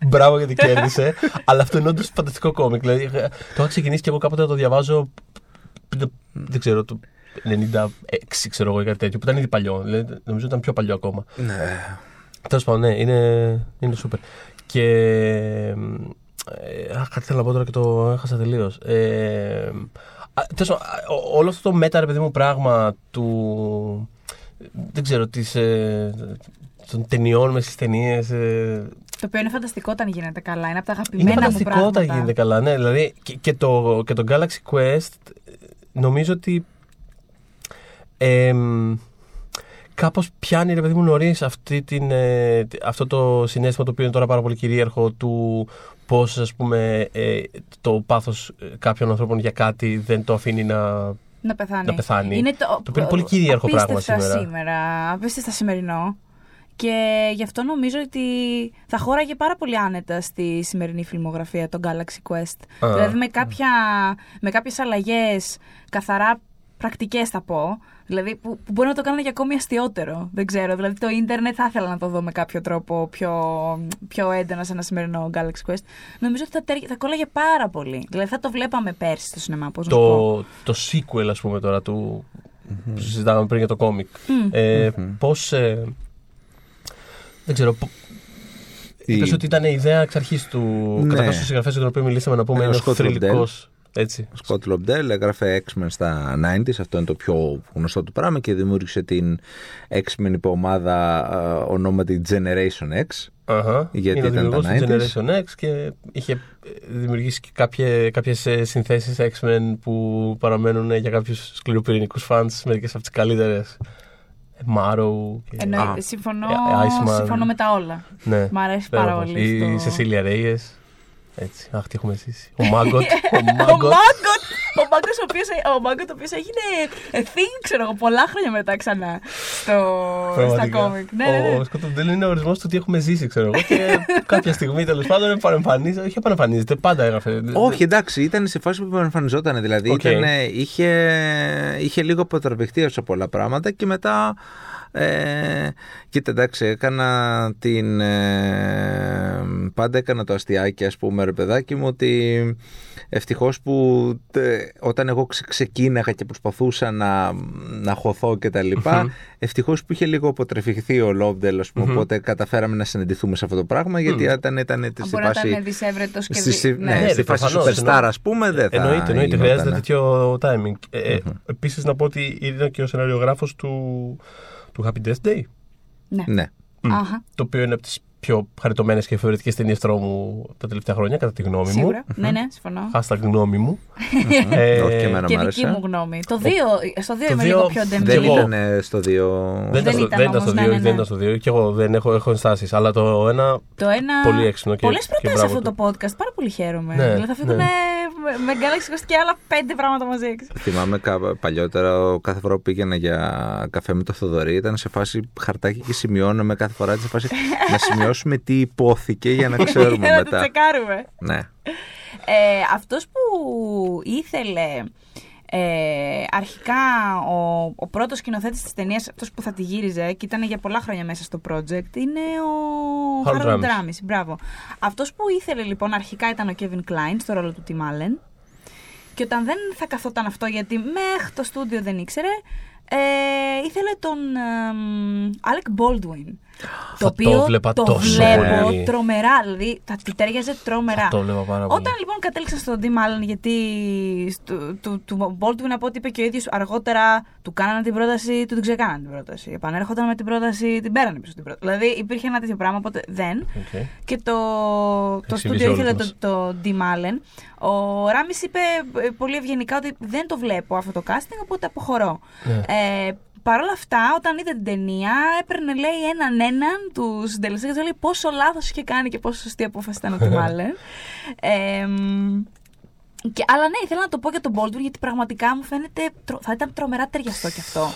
2019. Μπράβο γιατί κέρδισε. Αλλά αυτό είναι όντως φανταστικό κόμικ. Δηλαδή, ε, το είχα ξεκινήσει και εγώ κάποτε να το διαβάζω. Πριν, Δεν ξέρω, το 96 ξέρω εγώ ή κάτι τέτοιο. Που ήταν ήδη παλιό. Δηλαδή, νομίζω ήταν πιο παλιό ακόμα. Ναι. Τέλος πάντων, ναι, είναι, είναι super. Και. Ε, αχ, κάτι θέλω να πω τώρα και το έχασα τελείως. Ε, α, τέλος πάντων, α, ό- όλο αυτό το μέτα, ρε παιδί μου, πράγμα του. Δεν ξέρω, της, ε, των ταινιών μες στις ταινίες. Ε, Το οποίο είναι φανταστικό όταν γίνεται καλά. Είναι από τα είναι αγαπημένα μου φανταστικό πράγματα. όταν γίνεται καλά. Ναι, δηλαδή και, και το, και το Galaxy Quest ε, νομίζω ότι. εμ, κάπως πιάνει ρε παιδί μου νωρίς ε, αυτό το συνέστημα το οποίο είναι τώρα πάρα πολύ κυρίαρχο του πώς ας πούμε ε, το πάθος ε, κάποιων ανθρώπων για κάτι δεν το αφήνει να, να πεθάνει. Να πεθάνει. Είναι το, το οποίο είναι πολύ κυρίαρχο πράγμα σήμερα. σήμερα. Απίστευτα σημερινό. Και γι' αυτό νομίζω ότι θα χώραγε πάρα πολύ άνετα στη σημερινή φιλμογραφία το Galaxy Quest. Δηλαδή με, κάποια, με κάποιες αλλαγές καθαρά πρακτικές θα πω, δηλαδή που, που μπορεί να το κάνουν και ακόμη αστείωτερο. Δεν ξέρω, δηλαδή το ίντερνετ θα ήθελα να το δω με κάποιο τρόπο πιο, πιο έντονα σε ένα σημερινό Galaxy Quest. Νομίζω ότι θα, θα κόλλαγε πάρα πολύ. Δηλαδή θα το βλέπαμε πέρσι στο σινεμά, πώς το, το sequel ας πούμε τώρα του... Mm-hmm. Που συζητάγαμε πριν για το κόμικ. Mm. Ε, mm-hmm. Πώς, ε, δεν ξέρω. Η... Είπες ότι ήταν η ιδέα εξ αρχής του. Ναι. Καταρχάς, ο συγγραφέας για τον οποίο μιλήσαμε να πούμε είναι ο θρυλικός. Έτσι. Ο Scott Lobdell έγραφε X-Men στα 90s, αυτό είναι το πιο γνωστό του πράγμα και δημιούργησε την X-Men υποομάδα uh, ονόματι Generation X. Uh-huh. Γιατί είναι ήταν τα 90s. Generation X και είχε δημιουργήσει και κάποιες, κάποιες συνθέσεις X-Men που παραμένουν για κάποιους σκληροπυρηνικούς fans μερικές από τις καλύτερες Μάρο. Και... Εννοείται. Συμφωνώ, ε, συμφωνώ με τα όλα. Ναι. Μ' αρέσει πάρα πολύ. Η Σεσίλια Ρέιες. Έτσι. Αχ, τι έχουμε ζήσει. Ο Μάγκοτ. ο Μάγκοτ. Ο Μάγκοτ ο οποίος ο Μάγκοτ, ο οποίος έγινε thing, ξέρω εγώ, πολλά χρόνια μετά ξανά στο, στα κόμικ. Ναι, ναι, ναι. Ο Σκοτοντέλ είναι ορισμός του τι έχουμε ζήσει, ξέρω εγώ. Και κάποια στιγμή τέλος πάντων επανεμφανίζεται. Όχι επανεμφανίζεται, πάντα έγραφε. Όχι, εντάξει, ήταν σε φάση που επανεμφανιζόταν. Δηλαδή okay. ήταν, είχε, είχε λίγο αποτραπηχτεί σε πολλά πράγματα και μετά ε, κοίτα, εντάξει, έκανα την. Ε, πάντα έκανα το αστιάκι, ας πούμε, ρε παιδάκι μου, ότι ευτυχώς που όταν εγώ ξε, ξεκίναγα και προσπαθούσα να, να χωθώ και τα λοιπά, ευτυχώς που είχε λίγο αποτρεφηχθεί ο Λόβντελ, ας πούμε, οπότε καταφέραμε να συναντηθούμε σε αυτό το πράγμα, γιατί ήταν, ήταν τη Μπορεί να ήταν δυσέβρετος και δι... Ναι, ναι, στη φάση superstar, ας πούμε, δεν θα. Εννοείται, εννοείται, χρειάζεται τέτοιο timing. Ε, Επίσης, να πω ότι είναι και ο σεναριογράφος του του Happy Death Day; Ναι. ναι. Το οποίο είναι από τι πιο χαριτωμένες και θεωρητικέ ταινίες τρόμου τα τελευταία χρόνια, κατά τη γνώμη Σίγουρα. μου. Ναι, ναι, συμφωνώ. Hashtag γνώμη μου. ε, Όχι και εμένα και δική μου γνώμη. Το 2, στο 2 είμαι λίγο πιο ντεμπίλ. Δεν ήταν στο 2. Δεν, δεν, ήταν, ήταν στο 2, ναι, ναι, ναι. δεν ήταν στο 2 και εγώ δεν έχω, έχω ενστάσεις. Αλλά το 1 το ένα... πολύ έξυπνο. Πολλές προτάσεις αυτό το podcast. Πάρα πολύ χαίρομαι. Ναι, δηλαδή θα φύγουν ναι. με Galaxy και άλλα πέντε πράγματα μαζί. Θυμάμαι παλιότερα κάθε φορά που πήγαινα για καφέ με το Θοδωρή ήταν σε φάση χαρτάκι και σημειώναμε κάθε φορά σε φάση να σημειώσουμε σημειώσουμε τι υπόθηκε για να ξέρουμε μετά. να το τσεκάρουμε. Ναι. Ε, αυτός που ήθελε ε, αρχικά ο, ο πρώτος σκηνοθέτης της ταινίας, αυτός που θα τη γύριζε και ήταν για πολλά χρόνια μέσα στο project, είναι ο Harold Ramis. Μπράβο. Αυτός που ήθελε λοιπόν αρχικά ήταν ο Kevin Klein στο ρόλο του Tim Allen και όταν δεν θα καθόταν αυτό γιατί μέχρι το στούντιο δεν ήξερε, ε, ήθελε τον Alec Baldwin. Το οποίο το, βλέπα το τόσο βλέπω πολύ. τρομερά, δηλαδή θα τη τέριαζε τρομερά. το βλέπα πάρα πολύ. Όταν λοιπόν κατέληξα στον Tim Allen, γιατί του, του, του Baldwin από ό,τι είπε και ο ίδιος αργότερα, του κάνανε την πρόταση, του την ξεκάνανε την πρόταση. Επανέρχονταν με την πρόταση, την πέρανε πίσω την πρόταση. Δηλαδή υπήρχε ένα τέτοιο πράγμα, οπότε δεν. Okay. Και το, το στούντιο ήθελε το, το Tim Allen. Ο Ράμις είπε ε, πολύ ευγενικά ότι δεν το βλέπω αυτό το casting, οπότε αποχωρώ. Yeah. Ναι. Ε, Παρ' όλα αυτά, όταν είδε την ταινία, έπαιρνε λέει έναν έναν του συντελεστέ και λέει πόσο λάθος είχε κάνει και πόσο σωστή απόφαση ήταν ο Τιμάλεν. ε, και, αλλά ναι, ήθελα να το πω για τον Baldwin γιατί πραγματικά μου φαίνεται θα ήταν τρομερά ταιριαστό κι αυτό.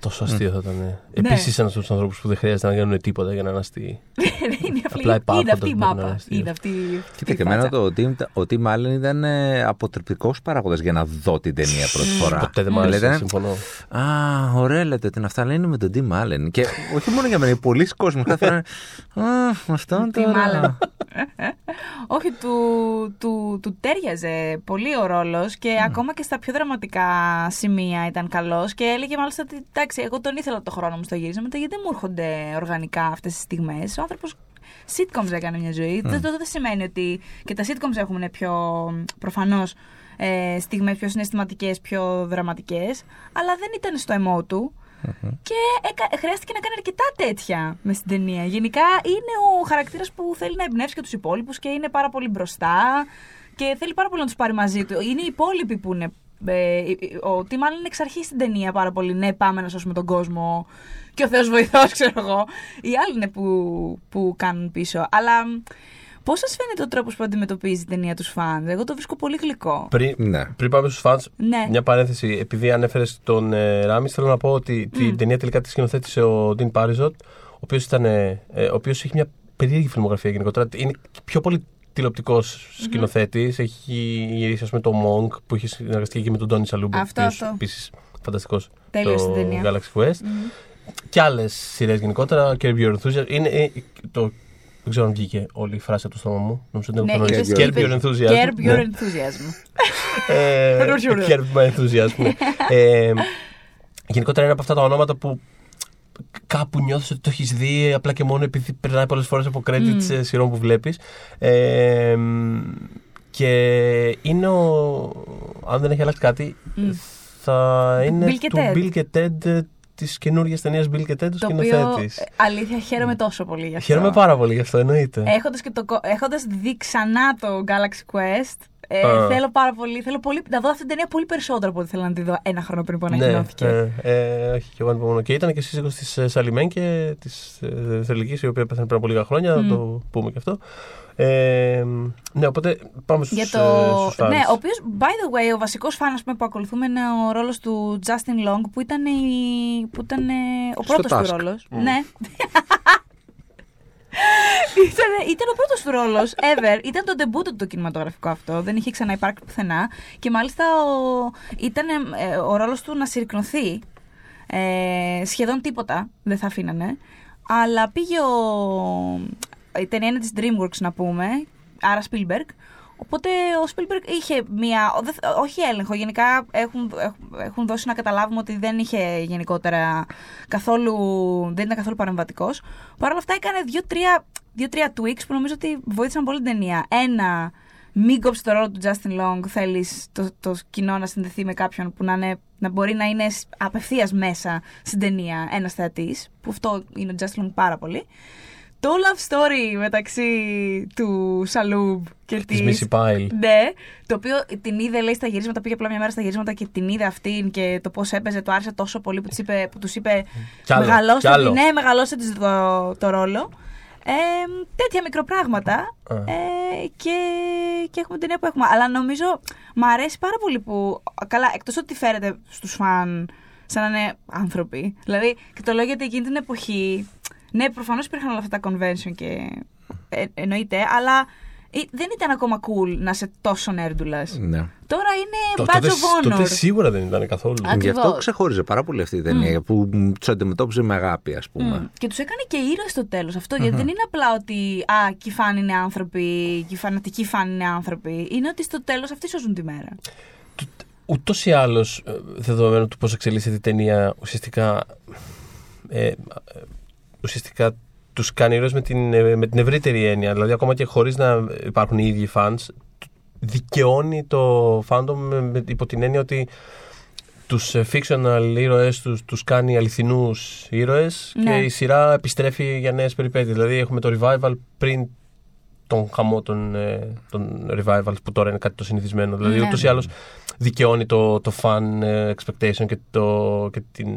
Τόσο αστείο θα ήταν. Ναι. Επίσης, ένα από τους ανθρώπους που δεν χρειάζεται να κάνουν τίποτα για να είναι αστείοι. Απλά υπάρχουν. Είναι αυτή η μάπα. Είναι αυτή. Κοίτα, και εμένα το ότι μάλλον ήταν ε, αποτρεπτικός παράγοντας για να δω την ταινία πρώτη φορά. Ποτέ δεν μου άρεσε. Συμφωνώ. Α, ωραία λέτε ότι αυτά λένε με τον Tim Allen. Και όχι μόνο για μένα, πολλοί κόσμοι κάθε φορά. Α, αυτόν τώρα. Όχι, του, του, του τέριαζε πολύ ο ρόλος και ακόμα και στα πιο δραματικά σημεία ήταν καλός και έλεγε μάλιστα ότι εντάξει, εγώ τον ήθελα το χρόνο μου στο γύρισμα, μετά γιατί δεν μου έρχονται οργανικά αυτές τις στιγμές. Ο άνθρωπος sitcoms έκανε μια ζωή. Mm. Δεν, δεν σημαίνει ότι και τα sitcoms έχουν πιο προφανώς ε, στιγμές πιο συναισθηματικές, πιο δραματικές, αλλά δεν ήταν στο εμό του. Mm-hmm. Και έκα, χρειάστηκε να κάνει αρκετά τέτοια μες στην ταινία. Γενικά είναι ο χαρακτήρας που θέλει να εμπνεύσει και τους υπόλοιπους και είναι πάρα πολύ μπροστά και θέλει πάρα πολύ να τους πάρει μαζί του. Είναι οι υπόλοιποι που είναι Ε, ο Tim Allen εξ αρχής στην ταινία πάρα πολύ. Ναι, πάμε να σώσουμε τον κόσμο. Και ο Θεός βοηθός, ξέρω εγώ. Οι άλλοι είναι που, που κάνουν πίσω. Αλλά Πώς σας φαίνεται ο τρόπος που αντιμετωπίζει η ταινία τους φαν, Εγώ το βρίσκω πολύ γλυκό. Πριν, Ναι. πριν πάμε στους φαν, Ναι. μια παρένθεση. Επειδή ανέφερες τον ε, Ράμι, θέλω να πω ότι την ταινία τελικά τη σκηνοθέτησε ο Ντίν Πάριζοτ, ο οποίος ε, ο οποίος έχει μια περίεργη φιλμογραφία γενικότερα. Είναι πιο πολύ τηλεοπτικός σκηνοθέτης. Έχει γυρίσει, ας πούμε, το Monk που έχει συνεργαστεί και με τον Τόνι Σαλούμπο. Αυτό, αυτό. Επίσης φανταστικός. Τέλειος το στην ταινία. Galaxy Quest. Και άλλες σειρές γενικότερα. Curb Your Enthusiasm. Είναι, ε, το, δεν ξέρω αν βγήκε όλη η φράση από το στόμα μου. Νομίζω ότι Ναι, είναι είπες- Curb είπες- Your Enthusiasm. Curb Ναι. your enthusiasm. Ε, Ροζιούρο. Curb my enthusiasm. ε, γενικότερα είναι από αυτά τα ονόματα που κάπου νιώθεις ότι το έχεις δει απλά και μόνο επειδή περνάει πολλές φορές από credits Mm. mm. σειρών που βλέπεις. Ε, και είναι ο, αν δεν έχει αλλάξει κάτι, Mm. θα είναι Bill και του Ted. Bill και Ted ε, της καινούργιας ταινίας Bill και Ted, του Το οποίο, σκηνοθέτης. ε, αλήθεια, χαίρομαι τόσο πολύ γι' αυτό. Χαίρομαι πάρα πολύ γι' αυτό, εννοείται. Έχοντας, και το, κο- έχοντας δει ξανά το Galaxy Quest, ε, Α. θέλω πάρα πολύ, θέλω πολύ να δω αυτή την ταινία πολύ περισσότερο από ό,τι θέλω να τη δω ένα χρόνο πριν που ναι, ανακοινώθηκε. ε, ε, όχι, και εγώ ανυπομονώ. Και ήταν και σύζυγος της ε, Σαλιμέν και της ε, Θρελικής, η οποία πέθανε πριν από λίγα χρόνια, να Μμ. το πούμε και αυτό. Ε, ναι, οπότε πάμε στους, Για ε, το... στους fans. ναι, ο οποίος, by the way, ο βασικός φαν ας πούμε, που ακολουθούμε είναι ο ρόλος του Justin Long, που ήταν, η... που ήταν ε, ο Στο πρώτος του Task. ρόλος. Ναι. ήταν, ήταν ο πρώτος του ρόλος ever. Ήταν το debut του το κινηματογραφικό αυτό. Δεν είχε ξαναυπάρξει πουθενά. Και μάλιστα ο, ήταν ε, ο ρόλος του να συρρυκνωθεί. Ε, σχεδόν τίποτα δεν θα αφήνανε. Αλλά πήγε ο. Η ταινία είναι της DreamWorks να πούμε, άρα Spielberg. Οπότε ο Spielberg είχε μία. ο- δε- Όχι έλεγχο. Γενικά έχουν, έχουν, έχουν δώσει να καταλάβουμε ότι δεν είχε γενικότερα καθόλου. Δεν ήταν καθόλου παρεμβατικός. Παρ' όλα αυτά έκανε δύο-τρία δύο-τρία tweaks που νομίζω ότι βοήθησαν πολύ την ταινία. Ένα, μην κόψεις το ρόλο του Justin Long. Θέλεις το, το κοινό να συνδεθεί με κάποιον που να, είναι, να μπορεί να είναι απευθείας μέσα στην ταινία ένας θεατής. Που αυτό είναι ο Justin Long πάρα πολύ. Το love story μεταξύ του Σαλούμπ και Της της... Missy Pyle. Ναι, το οποίο την είδε λέει στα γυρίσματα, πήγε απλά μια μέρα στα γυρίσματα και την είδε αυτήν και το πώς έπαιζε, του άρεσε τόσο πολύ που, της είπε, που τους είπε Κι άλλο, μεγαλώστε κι άλλο». τη, ναι, μεγαλώστε της το, το ρόλο. Ε, τέτοια μικροπράγματα Α. ε, και, και έχουμε την ταινία που έχουμε. Αλλά νομίζω μου αρέσει πάρα πολύ που. Καλά, εκτός ότι φέρεται στους φαν σαν να είναι άνθρωποι. Δηλαδή, και το λέω γιατί εκείνη την εποχή. Ναι, προφανώς υπήρχαν όλα αυτά τα convention και. Ε, εννοείται, αλλά ε, δεν ήταν ακόμα cool να είσαι τόσο νέρντουλας. Ναι. Τώρα είναι Το- badge τότε, of honor. τότε σίγουρα δεν ήταν καθόλου. Α, Γι' αυτό Ακριβώς. ξεχώριζε πάρα πολύ αυτή η ταινία που τους αντιμετώπιζε με αγάπη, ας πούμε. Μμ. Και τους έκανε και ήρωες στο τέλος αυτό. Γιατί δεν είναι απλά ότι Α, και οι φαν είναι άνθρωποι, και οι φανατικοί φαν είναι άνθρωποι. Είναι ότι στο τέλος αυτοί σώζουν τη μέρα. Ούτως ή άλλως, δεδομένου του πώς εξελίσσεται η ταινία, ουσιαστικά. Ε, ε, ουσιαστικά τους κάνει ήρωες με την, ε, με την ευρύτερη έννοια. Δηλαδή, ακόμα και χωρίς να υπάρχουν οι ίδιοι fans, δικαιώνει το fandom με, με- υπό την έννοια ότι τους ε, fictional ήρωες τους, τους κάνει αληθινούς ήρωες Ναι. και η σειρά επιστρέφει για νέες περιπέτειες. Δηλαδή έχουμε το revival πριν τον χαμό των, ε, των revivals που τώρα είναι κάτι το συνηθισμένο. Δηλαδή Ναι. ούτως ή άλλως δικαιώνει το, το fan ε, expectation και, το, και την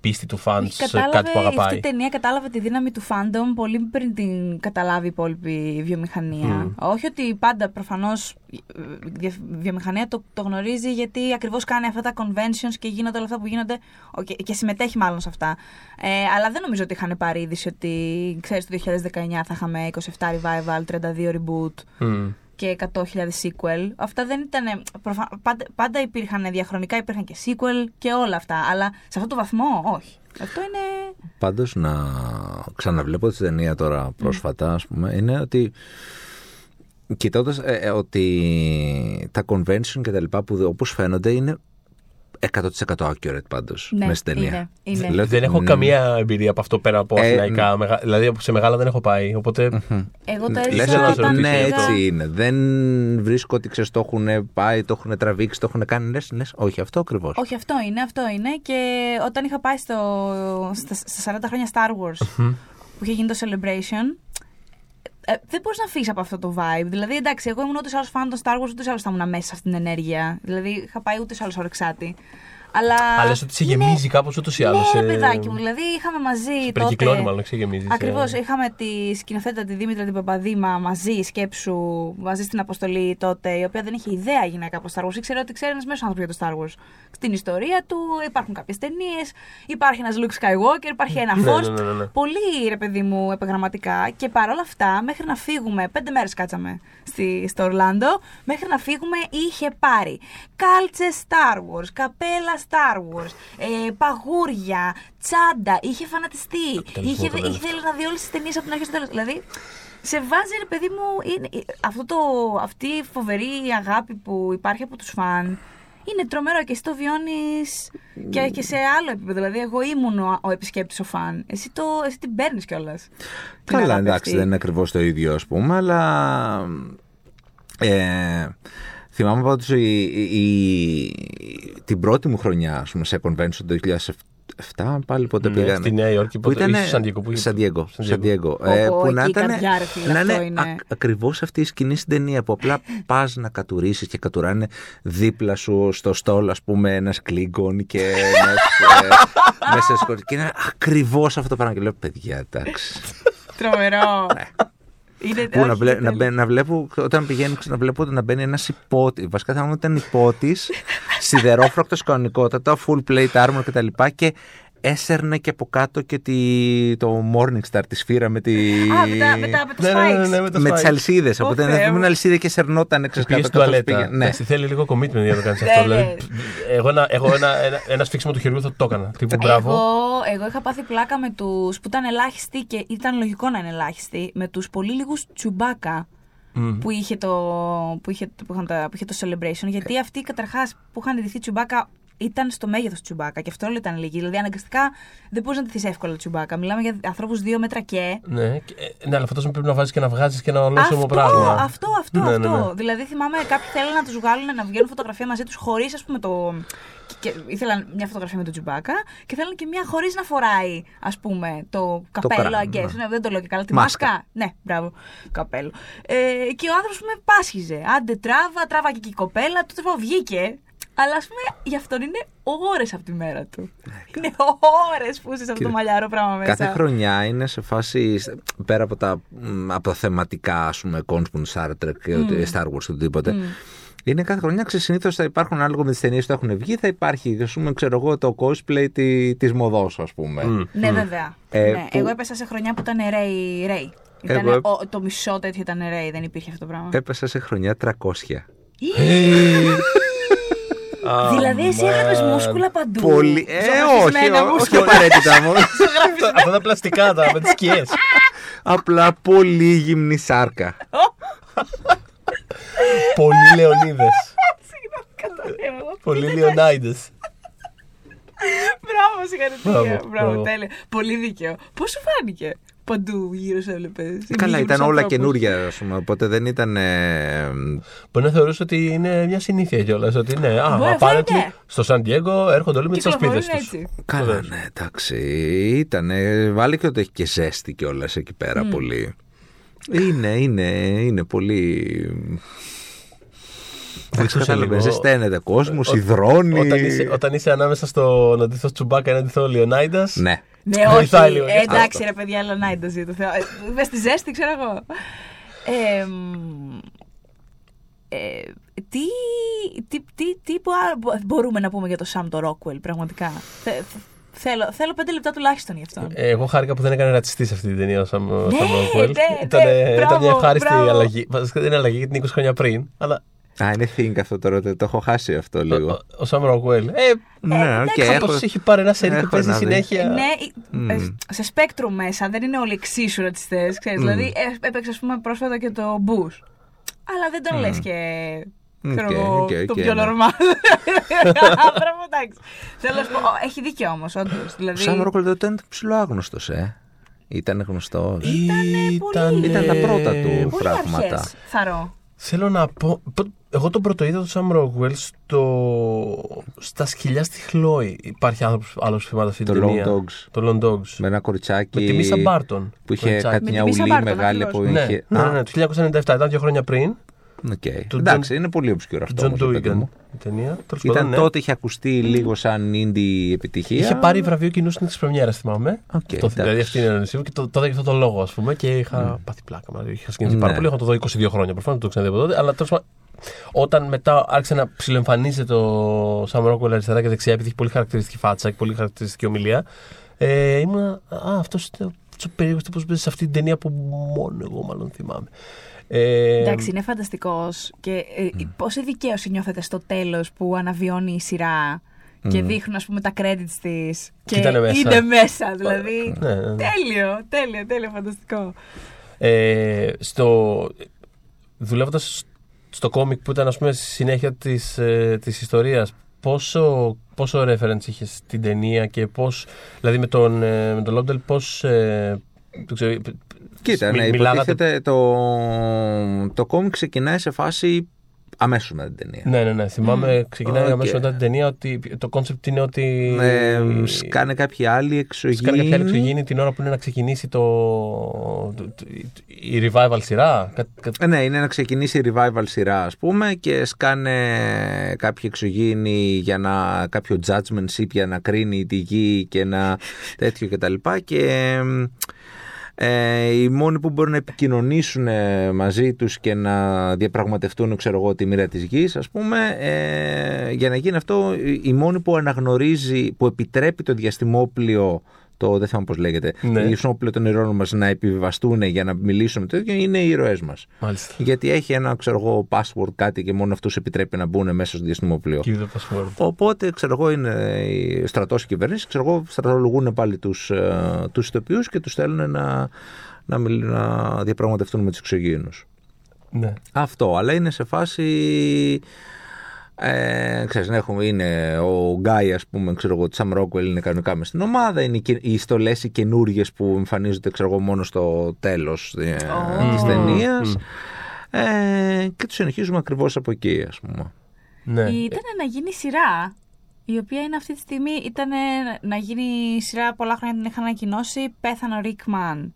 πίστη του fans Όχι, σε κάτι που αυτή αγαπάει. η ταινία κατάλαβε τη δύναμη του fandom πολύ πριν την καταλάβει η υπόλοιπη βιομηχανία. Μμ. Όχι ότι πάντα προφανώς η βιομηχανία το, το γνωρίζει γιατί ακριβώς κάνει αυτά τα conventions και γίνονται όλα αυτά που γίνονται ο, και, και συμμετέχει μάλλον σε αυτά. Ε, αλλά δεν νομίζω ότι είχαν πάρει είδηση ότι ξέρεις το 2019 θα είχαμε 27 revival, 32 reboot Μμ. Και 100.000 sequel. Αυτά δεν ήταν. Προφα... Πάντα, πάντα υπήρχαν διαχρονικά, υπήρχαν και sequel και όλα αυτά. Αλλά σε αυτό το βαθμό, όχι. Αυτό είναι. Πάντως να ξαναβλέπω τη ταινία τώρα πρόσφατα, ας πούμε, είναι ότι. Κοιτώντας ότι τα convention και τα λοιπά που όπως φαίνονται είναι 100% accurate πάντως Ναι, μέσα στην ταινία. είναι, είναι. Λέω Δεν ότι- έχω μ, καμία εμπειρία από αυτό πέρα από Ε, αθηναϊκά. μεγα- Δηλαδή σε μεγάλα δεν έχω πάει. Οπότε Εγώ το Λες έζησα να σε όταν ρωτήσω ναι, πήγα- έτσι είναι. Δεν βρίσκω ότι ξέρεις, το έχουν πάει, το έχουν τραβήξει, το έχουν κάνει. Λες, λες, όχι, αυτό ακριβώς. Όχι, αυτό είναι, αυτό είναι. Και όταν είχα πάει στο, στα, στα 40 χρόνια Star Wars που είχε γίνει το Celebration, ε, δεν μπορείς να φύγεις από αυτό το vibe. Δηλαδή, εντάξει, εγώ ήμουν ούτε άλλο φαν των Star Wars, ούτε άλλο θα ήμουν μέσα στην ενέργεια. Δηλαδή, είχα πάει ούτε άλλο ορεξάτη. Αλλά. Αλλά ότι σε γεμίζει κάπως ούτως ή άλλως. Ναι, παιδάκι μου. Δηλαδή, είχαμε μαζί. Περικυκλώνει, μάλλον, ξεγεμίζει. Ακριβώς. Είχαμε τη σκηνοθέτα τη Δήμητρα την Παπαδήμα μαζί, σκέψου, μαζί στην αποστολή τότε, η οποία δεν είχε ιδέα γυναίκα από Star Wars. Ήξερε ότι ξέρει ένας μέσος άνθρωπος για το Star Wars. Στην ιστορία του υπάρχουν κάποιες ταινίες, υπάρχει ένας Luke Skywalker, υπάρχει ένα Ναι, Force. ναι, ναι, ναι. Πολύ ρε παιδί μου επιγραμματικά. Και παρόλα αυτά, μέχρι να φύγουμε, πέντε μέρες κάτσαμε στη, στο Ορλάντο, μέχρι να φύγουμε είχε πάρει κάλτσε Star Wars, καπέλα Star Wars, ε, παγούρια, τσάντα, είχε φανατιστεί. Καπιταλισμό Είχε, το λένε είχε θέλει να δει όλες τις ταινίες από την αρχή στο τέλος. Δηλαδή, σε βάζει ρε παιδί μου, είναι, αυτό το, αυτή η φοβερή αγάπη που υπάρχει από τους φαν. Είναι τρομερό και εσύ το βιώνεις και, και σε άλλο επίπεδο. Δηλαδή, εγώ ήμουν ο, ο επισκέπτης ο φαν. Εσύ, το, εσύ την παίρνεις κιόλας. Καλά, εντάξει, δεν είναι ακριβώς το ίδιο, ας πούμε, αλλά. Ε, θυμάμαι πάντως η, η- η- την πρώτη μου χρονιά ας πούμε, σε convention το 2007, πάλι πότε Ναι, πήγανε. στη Νέα Υόρκη, που πότε- ήταν. ή στο Σαν Διέγκο, που- Σαν Διέγκο, Σαν Σαν Διέγκο. Διέγκο. Ε, Πω, που να εκεί η ήταν. καρδιά, ρε φίλε, να αυτό είναι είναι. ακ- ακριβώς αυτή η σκηνή στην ταινία που απλά πας να κατουρίσεις και κατουράνε δίπλα σου στο στόλ, ας πούμε, ένας κλίγκον και ένας, ε, μέσα σε σκορ- Και είναι ακριβώς αυτό το πράγμα. Και λέω, παιδιά, εντάξει. Τρομερό. Είναι, Ναι. Πού να, όχι, βλέ- είναι να, τέλειο. μπαι- να βλέπω, όταν πηγαίνω, να βλέπω να μπαίνει ένας υπότη. Βασικά θα μου ήταν υπότης, σιδερόφρακτος κανονικότατα, full plate armor κτλ. Και, και έσερνε και από κάτω και τη, το Morningstar, τη σφύρα με, τη, Α, με τα, με τα, με τα Ναι, ναι, ναι, spikes. ναι, με το με spike. τι αλυσίδες. Ω, Οπότε Θεέ δεν μου. μια αλυσίδα και σερνόταν έξω Πήγες κάτω στην καθώς τουαλέτα. πήγε. Ναι. Εντάξει, θέλει λίγο commitment για να το κάνεις Ναι, αυτό. ναι. Δηλαδή, εγώ ένα, εγώ ένα, ένα, ένα σφίξιμο του χεριού θα το έκανα. Τύπου μπράβο. Εγώ, εγώ είχα πάθει πλάκα με τους που ήταν ελάχιστοι και ήταν λογικό να είναι ελάχιστοι, με τους πολύ λίγους τσουμπάκα Μμμ. που, είχε το, που, είχε, που, είχαν τα, που είχε το celebration. Γιατί αυτοί καταρχάς που είχαν ντυθεί τσουμπάκα ήταν στο μέγεθος τσουμπάκα και αυτό όλο ήταν λίγοι. Δηλαδή αναγκαστικά δεν μπορείς να ντυθείς εύκολα τσουμπάκα. Μιλάμε για ανθρώπους δύο μέτρα και. Ναι, και- ε, ναι, αλλά αυτό πρέπει να βάζεις και να βγάζεις και ένα ολόσωμο Αυτό, πράγμα. αυτό, αυτό, Ναι, αυτό. ναι, ναι. Δηλαδή θυμάμαι κάποιοι θέλουν να τους βγάλουν να βγαίνουν φωτογραφία μαζί τους χωρίς ας πούμε το. Και, και ήθελαν μια φωτογραφία με τον Τσουμπάκα και θέλαν και μια χωρίς να φοράει ας πούμε το καπέλο κράνο, αγκές. ναι. Ναι, δεν το λέω και καλά. Τη Μάσκα. μάσκα. Ναι, μπράβο. Καπέλο. Ε, και ο άνθρωπος με πάσχιζε. Άντε τράβα, τράβα και εκεί η κοπέλα. Του τραβά βγήκε. Αλλά ας πούμε γι' αυτόν είναι ώρες από τη μέρα του. είναι ώρες που είσαι σε αυτό το Κύριε, μαλλιαρό πράγμα μέσα. Κάθε χρονιά είναι σε φάση πέρα από τα, μ, από τα θεματικά ας πούμε cons που είναι Star Trek και ότι- Star Wars και οτιδήποτε. Είναι κάθε χρονιά, συνήθως θα υπάρχουν ανάλογα με τις ταινίες που έχουν βγει, θα υπάρχει ας πούμε, ξέρω εγώ, το cosplay τη της μοδός ας πούμε. Μμ. Ναι, βέβαια. Ε, ναι. που- Εγώ έπεσα σε χρονιά που ήταν Ray. Ray. Ήταν, Εγώ- ο- το μισό τέτοιο ήταν Ray, δεν υπήρχε αυτό το πράγμα. Έπεσα σε χρονιά 300. Δηλαδή, εσύ έβλεπε μούσκουλα παντού. Πολύ. Ε, όχι, Ζωγραφισμένα ό- όχι μούσκουλα. απαραίτητα μόνο. Αυτά- Αυτά τα πλαστικά τα με τις σκιές. Απλά πολύ γυμνή σάρκα. Πολύ Λεωνίδε. Συγγνώμη, καταραίω. Πολύ Λεωνάιντες. Μπράβο, συγχαρητήρια. Μπράβο, Μπράβο, μπράβο. τέλεια. Πολύ δίκαιο. Πώς σου φάνηκε; Παντού γύρω σε έβλεπε. Καλά, ήταν όλα καινούρια, ας πούμε. Οπότε δεν ήταν. ε, Μπορεί να θεωρούσε ότι είναι μια συνήθεια κιόλας. Ότι ναι, α, Μπορεί, apparently ναι. στο Σαν Diego έρχονται όλοι με τις ασπίδες τους. έτσι. Καλά, ναι, εντάξει. Ήταν. Βάλε και ότι έχει και ζέστη κιόλας εκεί πέρα πολύ. Είναι, είναι, είναι πολύ. Δεν ξέρω, σε κατάλαβες. λίγο. Ζεσταίνεται κόσμος, Ο- υδρώνει. Όταν είσαι, όταν είσαι ανάμεσα στο να ντυθώ Τσουμπάκα ή να ντυθώ Λεωνάιντας. Ναι. Ναι, Βοηθάει όχι. λίγο και Ε, αυτό. εντάξει, ρε παιδιά, αλλά να είναι το Θεό. Με στη ζέστη, ξέρω εγώ. Ε, μ, ε, τι, τι, τι, τι μπο- μπορούμε να πούμε για το Sam το Rockwell, πραγματικά; Θε- θε- θέλω, θέλω πέντε λεπτά τουλάχιστον γι' αυτό. Ε, Εγώ χάρηκα που δεν έκανε ρατσιστή σε αυτή την ταινία ο Sam ο Ναι, Sam Rockwell. ναι, Ήταν, ναι, ήταν μπράβο, μια ευχάριστη μπράβο. αλλαγή. Βασικά δεν είναι αλλαγή γιατί είναι 20 χρόνια πριν. Αλλά Α, είναι thing αυτό τώρα. Το έχω χάσει αυτό ο, λίγο. ο, ο Sam Rockwell. Ε, Ναι, οκ. εντάξει, έχω- Κάπως έχει πάρει ένα σερί που έχω παίζει να δει. συνέχεια. Ναι, ε, σε σπέκτρο μέσα δεν είναι όλοι εξίσου ρατσιστές. Δηλαδή ε, έπαιξε, ας πούμε, πρόσφατα και το Bush. Αλλά δεν τον λες και. Ξέρω Οκ, εγώ, οκ, το οκ, πιο ναι. normal. Μπράβο, εντάξει. Θέλω να σου πω, ο, έχει δίκιο όμως, όντως. Ο Δηλαδή, Sam Rockwell τότε ήταν ψιλοάγνωστο, ε. Ήταν γνωστός. Ήτανε πολύ. Ήταν, Ήταν τα πρώτα του ε, πολύ πράγματα. αρχές, θαρρώ. Θέλω να πω. πο- Εγώ τον πρώτο είδα το Sam Rockwell στο, στα σκυλιά στη Χλόη. Υπάρχει άνθρωπος άλλος που θυμάται αυτή Το την ταινία. Lawn Dogs. Το Lawn Dogs. Με ένα κοριτσάκι. Με τη Mischa Barton. Που είχε κοριτσάκι. κάτι Με μια τη Mischa ουλή Barton, μεγάλη ακριβώς. που Ναι, είχε. ναι, Α, ναι, το 1997, ήταν δύο χρόνια πριν. Οκ. Του Εντάξει, John- είναι πολύ obscure αυτό. John όμως, ρε παιδί Duigan μου. η ταινία. Τέλος Ήταν πάντων, ναι. τότε είχε ακουστεί λίγο σαν indie επιτυχία. Είχε πάρει βραβείο κοινού στην πρεμιέρας, θυμάμαι. Οκ, Αυτό, δηλαδή εντάξει. αυτή είναι η ερώτησή μου και το, το είδα για αυτόν τον λόγο, ας πούμε, και είχα πάθει πλάκα. Μα, είχα συγκινηθεί Ναι. πάρα πολύ. Είχα το δω 22 χρόνια προφανώς, δεν το ξαναδεί από τότε. Αλλά τέλος πάντων, όταν μετά άρχισε να ψιλοεμφανίζεται το Sam Rockwell αριστερά και δεξιά, επειδή έχει πολύ χαρακτηριστική φάτσα και πολύ χαρακτηριστική ομιλία, ε, ήμουν. Α, αυτός είναι ο περίεργος τύπος που παίζει σε αυτή την ταινία που μόνο εγώ μάλλον θυμάμαι. Ε, Εντάξει, είναι φανταστικός. Και ε, πόση δικαίωση νιώθετε στο τέλος που αναβιώνει η σειρά και δείχνουν, ας πούμε, τα credits της. Και ήταν μέσα. είναι μέσα. Δηλαδή. Ναι, ναι, ναι. Τέλειο, τέλειο, τέλειο, φανταστικό. Ε, στο, δουλεύοντας στο κόμικ που ήταν ας πούμε στη συνέχεια της, ε, της ιστορίας πόσο, πόσο reference είχες στην ταινία και πώς δηλαδή με τον, ε, με τον Lobdell πώς ε, δεν ξέρω, Κοίτα, μι- ναι, μιλάγατε- υποτίθεται το, το κόμικ ξεκινάει σε φάση αμέσως μετά την ταινία. ναι, ναι, ναι. Θυμάμαι, ξεκινάει Οκ. αμέσως μετά την ταινία ότι το concept είναι ότι. Ε, σκάνε κάποιοι άλλοι εξωγήινοι. Σκάνε κάποια άλλη εξωγήινη την ώρα που είναι να ξεκινήσει το, το- το- η revival σειρά. Κα- κα- Ε, Ναι, είναι να ξεκινήσει η revival σειρά, ας πούμε, και σκάνε κάποιοι εξωγήινοι για να κάποιο judgment για να κρίνει τη γη και να τέτοιο κτλ. Και, και ε, οι μόνοι που μπορούν να επικοινωνήσουν ε, μαζί τους και να διαπραγματευτούν ξέρω εγώ, τη μοίρα της γης ας πούμε ε, για να γίνει αυτό οι- οι μόνοι που αναγνωρίζει που επιτρέπει το διαστημόπλιο το δεν θυμάμαι πώς λέγεται Ναι. το διαστημόπλιο των ηρώων μας να επιβιβαστούν για να μιλήσουν με το ίδιο είναι οι ήρωές μας Μάλιστα. γιατί έχει ένα ξέρω εγώ password κάτι και μόνο αυτούς επιτρέπει να μπουν μέσα στο διαστημόπλιο Give the password. Οπότε, ξέρω εγώ, είναι η στρατός και η κυβέρνηση, ξέρω εγώ, στρατολογούν πάλι τους, ε, τους ηθοποιούς και τους στέλνουν να, να, μιλ- να διαπραγματευτούν με τους εξωγήινους. Ναι. Αυτό, αλλά είναι σε φάση... Ε, ξέρεις, να έχουμε, είναι ο Γκάι, ας πούμε, ξέρω εγώ, Τσαμ Ρόκουελ είναι κανονικά μες στην ομάδα, είναι οι, και- οι στολές οι καινούριε που εμφανίζονται, ξέρω εγώ, μόνο στο τέλος ε, Ω. της ταινίας. Μμ. Ε, και τους συνεχίζουμε ακριβώς από εκεί, ας πούμε. Ναι. Ήταν να γίνει σειρά. Η οποία είναι αυτή τη στιγμή ήταν να γίνει σειρά πολλά χρόνια την είχαν ανακοινώσει. Πέθανε ο Ρίκμαν.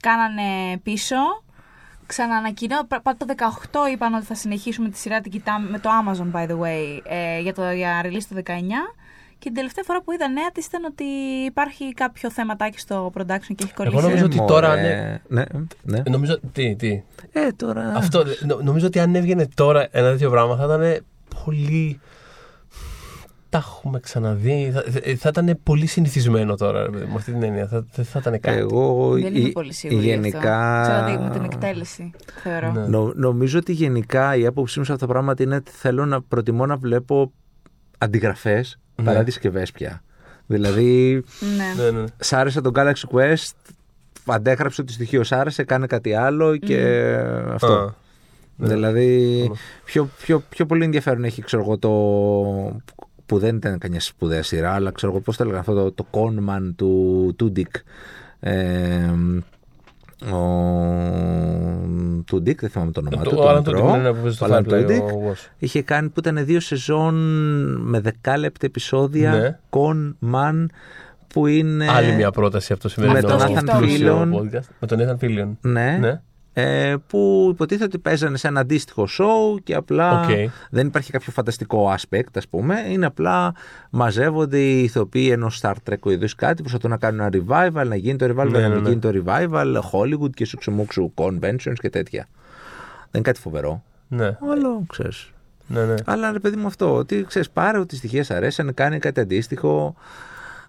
Κάνανε πίσω. Ξαναανακοινώ. Πάντα το 18 είπαν ότι θα συνεχίσουμε τη σειρά. Την κοιτάμε με το Amazon, by the way, ε, για, το, για release το 19. Και την τελευταία φορά που είδα νέα της ήταν ότι υπάρχει κάποιο θεματάκι στο production και έχει κολλήσει. νομίζω ότι Ε, τώρα μωρέ. ναι. ναι. ναι. Νομίζω. Τι, τι; Ε, τώρα... Αυτό, νο- νομίζω ότι αν έβγαινε τώρα ένα τέτοιο πράγμα θα ήταν πολύ. Τα έχουμε ξαναδεί. Θα, θα ήταν πολύ συνηθισμένο τώρα, ρε παιδί μου, με αυτή την έννοια. Θα, δεν θα ήταν κάτι. Εγώ Δεν είμαι η- πολύ σίγουρη. γι' γενικά... Αυτό. Ξέρω ότι με την εκτέλεση, θεωρώ. Ναι. Νο- νομίζω ότι γενικά η άποψή μου σε αυτά τα πράγματα είναι ότι θέλω να προτιμώ να βλέπω αντιγραφές Ναι. παρά συσκευέ πια. Δηλαδή, Ναι. Ναι, ναι. σ' άρεσε το Galaxy Quest, αντέγραψε ότι στοιχείο σ' άρεσε, κάνε κάτι άλλο και αυτό. Α, ναι. Δηλαδή, Συμφωνώ. πιο, πιο, πιο πολύ ενδιαφέρον έχει, ξέρω εγώ, το. Που δεν ήταν καμιά σπουδαία σειρά, αλλά ξέρω εγώ πώς το έλεγα αυτό, το, το Conman του Τούντικ. Ε, ο Τούντικ, δεν θυμάμαι το όνομά Το- του. Ο το Άλαν μικρό. Τούντικ είναι που παίζει στο Ο Alan Firefly, Tudyk. ο Woz. Είχε κάνει που ήταν δύο σεζόν με δεκάλεπτα επεισόδια. Ναι. Con Man που είναι. Άλλη μια πρόταση αυτό σημαίνει. Με τον Nathan Fillion. Με τον Nathan Fillion. Ναι. Ναι. Ε, που υποτίθεται ότι παίζανε σε ένα αντίστοιχο show και απλά Οκ. δεν υπάρχει κάποιο φανταστικό aspect, ας πούμε. Είναι απλά μαζεύονται οι ηθοποιοί ενός Star Trek είδους κάτι, προσπαθούν να κάνουν ένα revival, να γίνει το revival, Ναι, να ναι, μην ναι. γίνει το revival, Hollywood και σουξουμούξου conventions και τέτοια. Δεν είναι κάτι φοβερό. Ναι. Άλλο, ξέρεις. Ναι, ναι. Αλλά ρε παιδί μου αυτό, ότι ξέρεις πάρε ότι στοιχεία σ' αρέσαν, κάνει κάτι αντίστοιχο.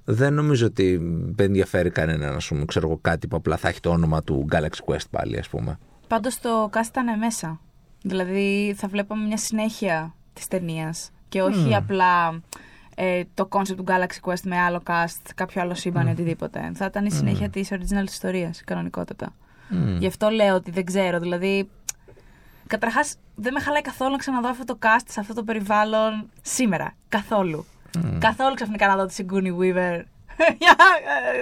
Δεν νομίζω ότι δεν ενδιαφέρει κανέναν, ας πούμε, ξέρω εγώ, κάτι που απλά θα έχει το όνομα του Galaxy Quest πάλι, ας πούμε. Πάντως το cast ήταν μέσα. Δηλαδή θα βλέπαμε μια συνέχεια της ταινίας. Και όχι απλά ε, το concept του Galaxy Quest με άλλο cast, κάποιο άλλο σύμπαν ή οτιδήποτε. Θα ήταν η συνέχεια της original ιστορίας, κανονικότατα. Μμ. Γι' αυτό λέω ότι δεν ξέρω. Δηλαδή, καταρχάς δεν με χαλάει καθόλου να ξαναδώ αυτό το cast σε αυτό το περιβάλλον σήμερα. Καθόλου. Καθόλου ξαφνικά να δω τη Sigourney Weaver Για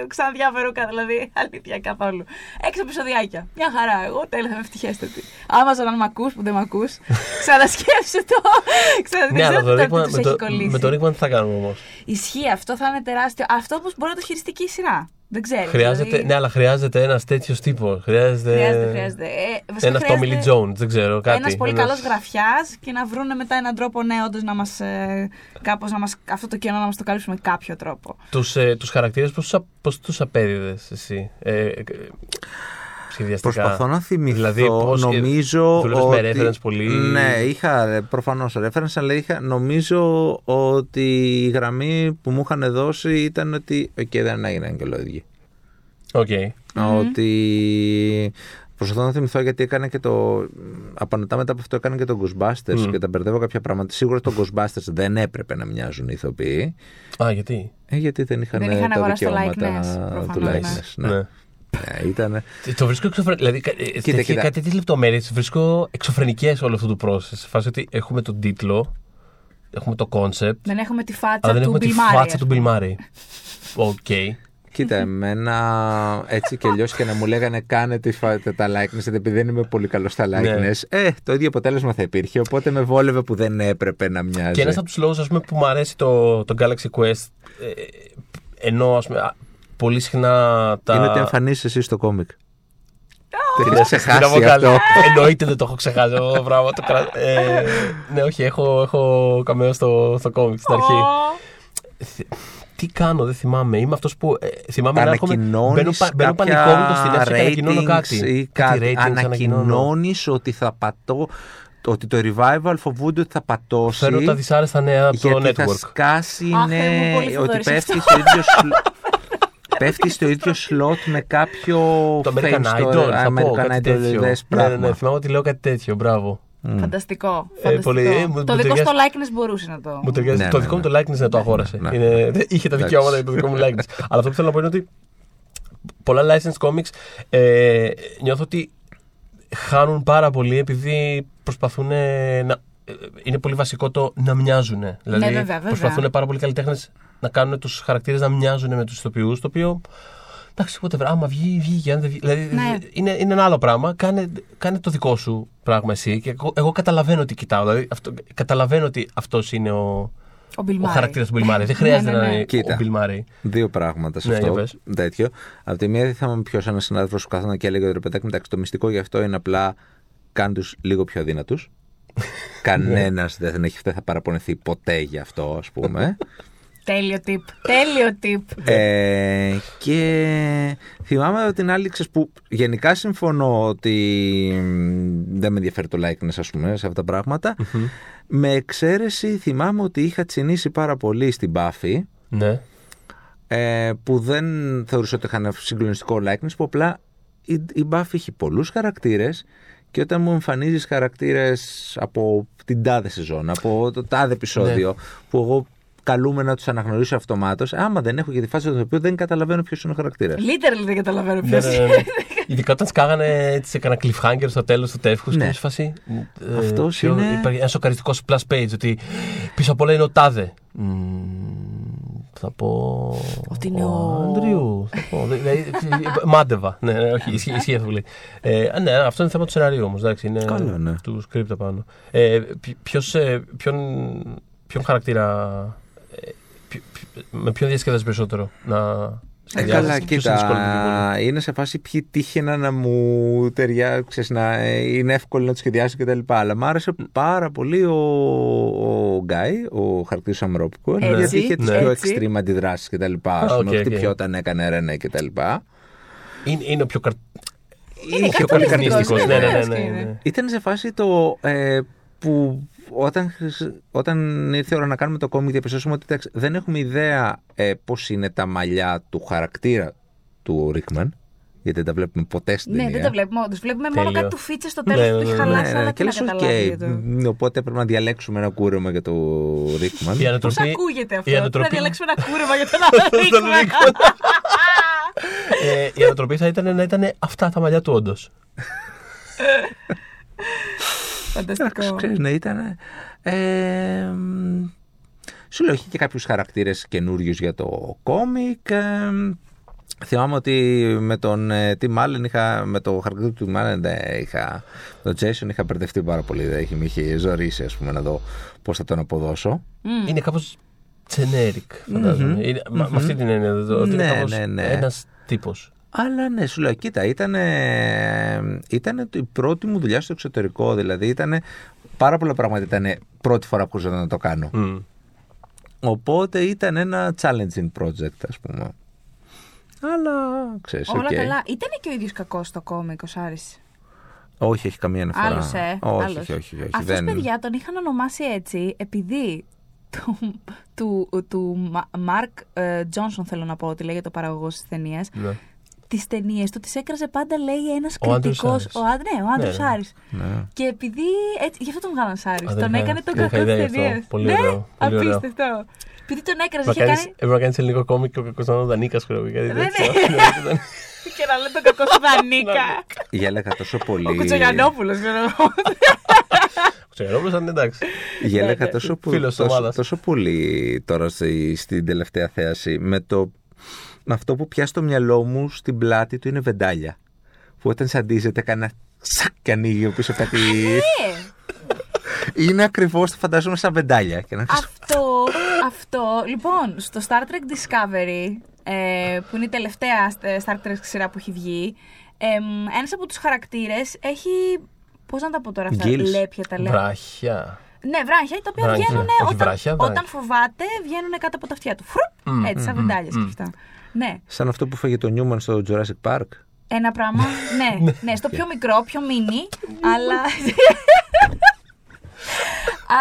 ε, ξαναδιαφέρουκα, δηλαδή. Αλήθεια καθόλου. Έξι επεισοδιάκια. Μια χαρά. Εγώ τέλεια είμαι ευτυχέστατη. Άμαζον, αν μ' ακούς που δεν μ' ακούς, ξανασκέψου το. Ξανα- Ναι, δεν αλλά ξέρω το τι τώρα Rickman- τι τους με έχει το- κολλήσει. με το Rickman τι θα κάνουμε όμως; Ισχύει αυτό, θα είναι τεράστιο. Αυτό όμως μπορεί να το χειριστεί και η σειρά. Δεν ξέρω. Χρειάζεται, δηλαδή, ναι, αλλά χρειάζεται ένας τέτοιος τύπος. Χρειάζεται. Χρειάζεται, χρειάζεται. Ε, βασικά Ένας Tommy Lee χρειάζεται Jones, δεν ξέρω. Κάτι. Ένας πολύ Ένας- καλός γραφιάς και να βρούνε μετά έναν τρόπο ναι, όντως να μας, ε, κάπως να μας, αυτό το κενό να μας το καλύψουμε με κάποιο τρόπο. Τους, ε, τους χαρακτήρες πώς τους, α- πώς τους απέδιδες εσύ; Ε, ε, ε, σχεδιαστικά. Προσπαθώ να θυμηθώ. Δηλαδή, πώς, ε, νομίζω δούλευες ότι... με reference πολύ. Ναι, είχα προφανώς reference, αλλά είχα, νομίζω ότι η γραμμή που μου είχαν δώσει ήταν ότι. Οκ, δεν έγιναν και λόγοι. Οκ. Ότι. Προσπαθώ να θυμηθώ γιατί έκανε και το. Απανωτά μετά από αυτό έκανε και το Ghostbusters Μμμ. και τα μπερδεύω κάποια πράγματα. Σίγουρα το Ghostbusters δεν έπρεπε να μοιάζουν οι ηθοποιοί. Α, γιατί; Ε, γιατί δεν είχαν, Δεν είχαν τα αγοράσει το δικαιώματα likeness, του προφανώς, ναι. likeness. Ναι. Ναι. Ναι, ήτανε. Ε, Το βρίσκω εξωφρενικό. Δηλαδή, κα- ε, τέτοια- κοίτα. κάτι τέτοιες λεπτομέρειες βρίσκω εξωφρενικές όλο αυτό το process. Σε φάση ότι έχουμε τον τίτλο, έχουμε το concept, Δεν έχουμε τη φάτσα αλλά δεν του έχουμε τη Bill Murray, φάτσα ας του πούμε. Bill Murray. Οκ. Κοίτα, εμένα έτσι και αλλιώς και να μου λέγανε κάνε τη φα- τα likeness, γιατί επειδή δεν είμαι πολύ καλός στα Ναι. likeness, ε, το ίδιο αποτέλεσμα θα υπήρχε. Οπότε με βόλευε που δεν έπρεπε να μοιάζει. Και ένας από τους λόγους που μου αρέσει το, το Galaxy Quest, ε, ενώ ας πούμε, α, πολύ συχνά τα. Είναι ότι εμφανίζεσαι εσύ στο κόμικ. Το Τι έχεις να ξεχάσει πω καλά. αυτό. Εννοείται δεν το έχω ξεχάσει αυτό το πράγμα. Το κρα- ε, ναι, όχι, έχω, έχω καμέο στο, στο κόμικ στην αρχή. Ω, Τι κάνω, δεν θυμάμαι. Είμαι αυτός που. Ε, θυμάμαι να έρχομαι. Ανακοινώνεις Μπαίνω, πα- μπαίνω κάποια πανικόβλητο στην αίθουσα και ανακοινώνω ratings κάτι. Ή Κάτι κάτι. ratings ανακοινώνω; Ανακοινώνεις ότι θα πατώ. Ότι το revival φοβούνται ότι θα πατώσει. Φέρνω τα δυσάρεστα νέα από το γιατί θα network. σκάσει Αχ, ναι, Θεέ μου, πολύ ότι Θοδωρής πέφτει αυτό. στο ίδιο σλ- πέφτει στο ίδιο slot με κάποιο Το American fame στο Idol, θα πω, American κάτι Idol τέτοιο. δες Ναι, ναι, πράγμα. ναι, θυμάμαι ότι λέω κάτι τέτοιο, μπράβο. Φανταστικό. Ε, φανταστικό. πολύ- ε, μου- το μου δικό σου το ταιριάζει. likeness μπορούσε να το. Μου ταιριάζει. Ναι, το ναι, δικό μου ναι. το likeness δεν το αγόρασε. Ναι. Είναι, δεν- είχε τα Εντάξει. δικαιώματα για το δικό μου likeness. Αλλά αυτό που θέλω να πω είναι ότι πολλά licensed comics ε, νιώθω ότι χάνουν πάρα πολύ επειδή προσπαθούν να. Ε, Είναι πολύ βασικό το να μοιάζουν. Δηλαδή, βέβαια, βέβαια. προσπαθούν πάρα πολλοί καλλιτέχνες να κάνουν τους χαρακτήρες να μοιάζουν με τους ηθοποιούς, το οποίο. Εντάξει, whatever. Άμα βγει, βγήκε. Αν δεν βγει. Δηλαδή, Ναι. είναι, είναι ένα άλλο πράγμα. Κάνε, κάνε το δικό σου πράγμα εσύ. Και εγώ, εγώ καταλαβαίνω τι κοιτάω. Δηλαδή, αυτό, καταλαβαίνω ότι αυτός είναι ο, Ο Bill ο Murray. χαρακτήρας του Bill Murray. Δεν χρειάζεται Ναι, ναι, ναι. να είναι Κοίτα. ο Bill Murray. Δύο πράγματα σε Ναι, αυτό. για πες. Τέτοιο. Από τη μία δεν θα είμαι ποιο ένα συνάδελφος που καθόταν και έλεγε ότι ρε παιδάκι, εντάξει, το μυστικό γι' αυτό είναι απλά κάνε τους λίγο πιο αδύνατους. Κανένας δεν, έχει- δεν θα παραπονεθεί ποτέ γι' αυτό, ας πούμε. Τέλειο tip. Τέλειο tip. ε, και θυμάμαι ότι την άλλη ξέρεις, που γενικά συμφωνώ ότι μ, δεν με ενδιαφέρει το likeness ας πούμε σε αυτά τα πράγματα με εξαίρεση θυμάμαι ότι είχα τσινήσει πάρα πολύ στην Buffy Ναι. ε, που δεν θεωρούσα ότι είχαν συγκλονιστικό likeness που απλά η, η Buffy έχει πολλούς χαρακτήρες και όταν μου εμφανίζεις χαρακτήρες από την τάδε σεζόν, από το τάδε επεισόδιο που εγώ καλούμε να τους αναγνωρίσω αυτομάτως άμα δεν έχω και τη φάση του οποίου δεν καταλαβαίνω ποιος είναι ο χαρακτήρας. Literally δεν καταλαβαίνω Ναι, ποιος ναι, ναι, ναι. Ειδικά όταν σκάγανε έτσι έκανα cliffhanger στο τέλος του τεύχους Ναι. και σε φάση. ε, Αυτός ποιο- είναι- Υπάρχει ένα σοκαριστικός splash page ότι πίσω απ' όλα είναι ο Τάδε. Μμμ, θα πω. Ότι είναι ο- Άντριου. Θα πω. Δηλαδή, μάντεβα. Ναι, ναι, όχι, ισχύει, ισχύει αυτό που λέει. Ε, α, ναι, αυτό είναι θέμα του σενάριου όμως. Είναι Καλό, ναι. του script απάνω. Ε, ποι- ποιος, ε, ποιον, ποιον χαρακτήρα. ε, ποι- ποι- με ποιον διασκεδάζει περισσότερο να. Ε, σχεδιάζεις, καλά, ποιος σε δυσκολεύει πιο πολύ; κοίτα. Είναι σε φάση ποιοι τύχαινε να μου ταιριάξει, να ε, είναι εύκολο να το σχεδιάσω κτλ. Αλλά μ' άρεσε πάρα πολύ ο, ο Γκάι, ο χαρακτήρας Sam Rockwell, Έτσι, γιατί είχε τις ναι. πιο έτσι. extreme αντιδράσεις κτλ. Α Α, πούμε, οκ, οκ. χτυπιόταν, έκανε ρενέ κτλ. Είναι, είναι ο πιο, καρ... Είναι πιο καρτουνιστικός, καρτουνιστικός. ναι, Ναι, ναι, ναι, βεβαίως ναι, και είναι. ναι. Ήταν σε φάση το ε, που όταν, χρησ- όταν ήρθε η ώρα να κάνουμε το κόμικ διαπιστώσαμε ότι εντάξει, δεν έχουμε ιδέα ε, πώς είναι τα μαλλιά του χαρακτήρα του Ρίκμαν γιατί δεν τα βλέπουμε ποτέ στην Ναι, ταινία. δεν τα βλέπουμε όντως. Βλέπουμε μόνο Τέλειο. κάτι τουφίτσες στο Ναι, τέλος ναι, που έχει ναι, χαλάσει, Ναι, αλλά ναι, τι και να λες, οκ, καταλάβει. για το- μ, οπότε πρέπει να διαλέξουμε ένα κούρεμα για το Ρίκμαν. Η Πώς ανατροπή, ακούγεται αυτό, η Πρέπει να ανατροπή, διαλέξουμε ένα κούρεμα για τον Στον άλλο Ρίκμαν. ε, η ανατροπή θα ήταν να ήταν αυτά τα μαλλιά του όντως. Φανταστικό. Ξέρεις, ναι, ήταν. Ε, μ, σου λέω, είχε και κάποιους χαρακτήρες καινούριους για το κόμικ. ε, θυμάμαι ότι με τον ε, Tim Allen είχα, με το χαρακτήρα του Tim Allen ε, είχα, τον Jason είχα μπερδευτεί πάρα πολύ. Δεν είχε, με είχε ζωρίσει, ας πούμε, να δω πώς θα τον αποδώσω. Είναι κάπως generic, φαντάζομαι. Είναι- μα- Με αυτή την έννοια. δηλαδή, Ότι είναι Ναι, κάπως ναι, ναι. ένας τύπος. Αλλά ναι, σου λέω, κοίτα, ήταν, ήταν η πρώτη μου δουλειά στο εξωτερικό. Δηλαδή, ήταν πάρα πολλά πράγματα. Ήταν πρώτη φορά που ζω να το κάνω. Μμ. Οπότε ήταν ένα challenging project, ας πούμε. Αλλά ξέρεις, Όλα οκ. καλά. Ήταν και ο ίδιος κακός στο κόμικ ο Sarris. Όχι, έχει καμία αναφορά. Άλλος, ε; Όχι, άλλος. όχι, όχι. όχι, Αυτός, δεν- παιδιά, τον είχαν ονομάσει έτσι επειδή του, του, του Μαρκ Τζόνσον, θέλω να πω, ότι λέγεται ο παραγωγός της ταινίας. Ναι. Τις ταινίες του τις έκραζε πάντα, λέει, ένας Ο Άντρου κριτικός. Σάρης. Ο, Άντ- ναι, ο Άντρου Ναι, ναι. Σάρης. Ναι. Και επειδή. Έτσι, γι' αυτό τον βγάλαν Σάρης. Α, δεν Τον είχα- έκανε τον δεν είχα κακό τη ιδέα γι' αυτό. ταινίας. Πολύ ναι, ωραίο, πολύ ωραίο. απίστευτο. Επειδή τον έκραζε, Να είχε κάνεις- κάνει. Έπρεπε να κάνεις ελληνικό κόμικ και ο κακό να είναι ο Δανίκα, ξέρω εγώ. κάτι Ναι, τέτοιο. ναι. και να λέει τον κακό σου Δανίκα. Γέλαγα τόσο πολύ. Ο Κουτσογιανόπουλος, ξέρω εγώ. Ο Τσεγαρόπουλο ήταν εντάξει. Γέλαγα Ναι, τόσο, που- Φίλος της τόσο, ομάδας. τόσο πολύ τώρα στη, στην τελευταία θέαση με, το, με αυτό που πιάσει στο μυαλό μου στην πλάτη του είναι βεντάλια. Που όταν σαντίζεται κάνει ένα σακ και ανοίγει πίσω κάτι. Ναι. είναι ακριβώς το φαντάζομαι σαν βεντάλια. Και να... αυτό, αυτό, λοιπόν, στο Star Trek Discovery, ε, που είναι η τελευταία Star Trek σειρά που έχει βγει, ε, ένας από τους χαρακτήρες έχει, πώς να τα πω τώρα αυτά, Gills. λέπια τα λέω. Βράχια. Ναι, βράχια, τα οποία Βράχια, βγαίνουν όχι όταν, βράχια, όταν βράχια. φοβάται, βγαίνουν κάτω από τα αυτιά του. Φρουπ, Μμ, έτσι, σαν μμ, βεντάλιες μμ. και αυτά. Ναι, Σαν αυτό που φάγε το Νιούμαν στο Jurassic Park. ένα πράγμα, ναι, ναι, στο πιο μικρό, πιο μίνι, αλλά...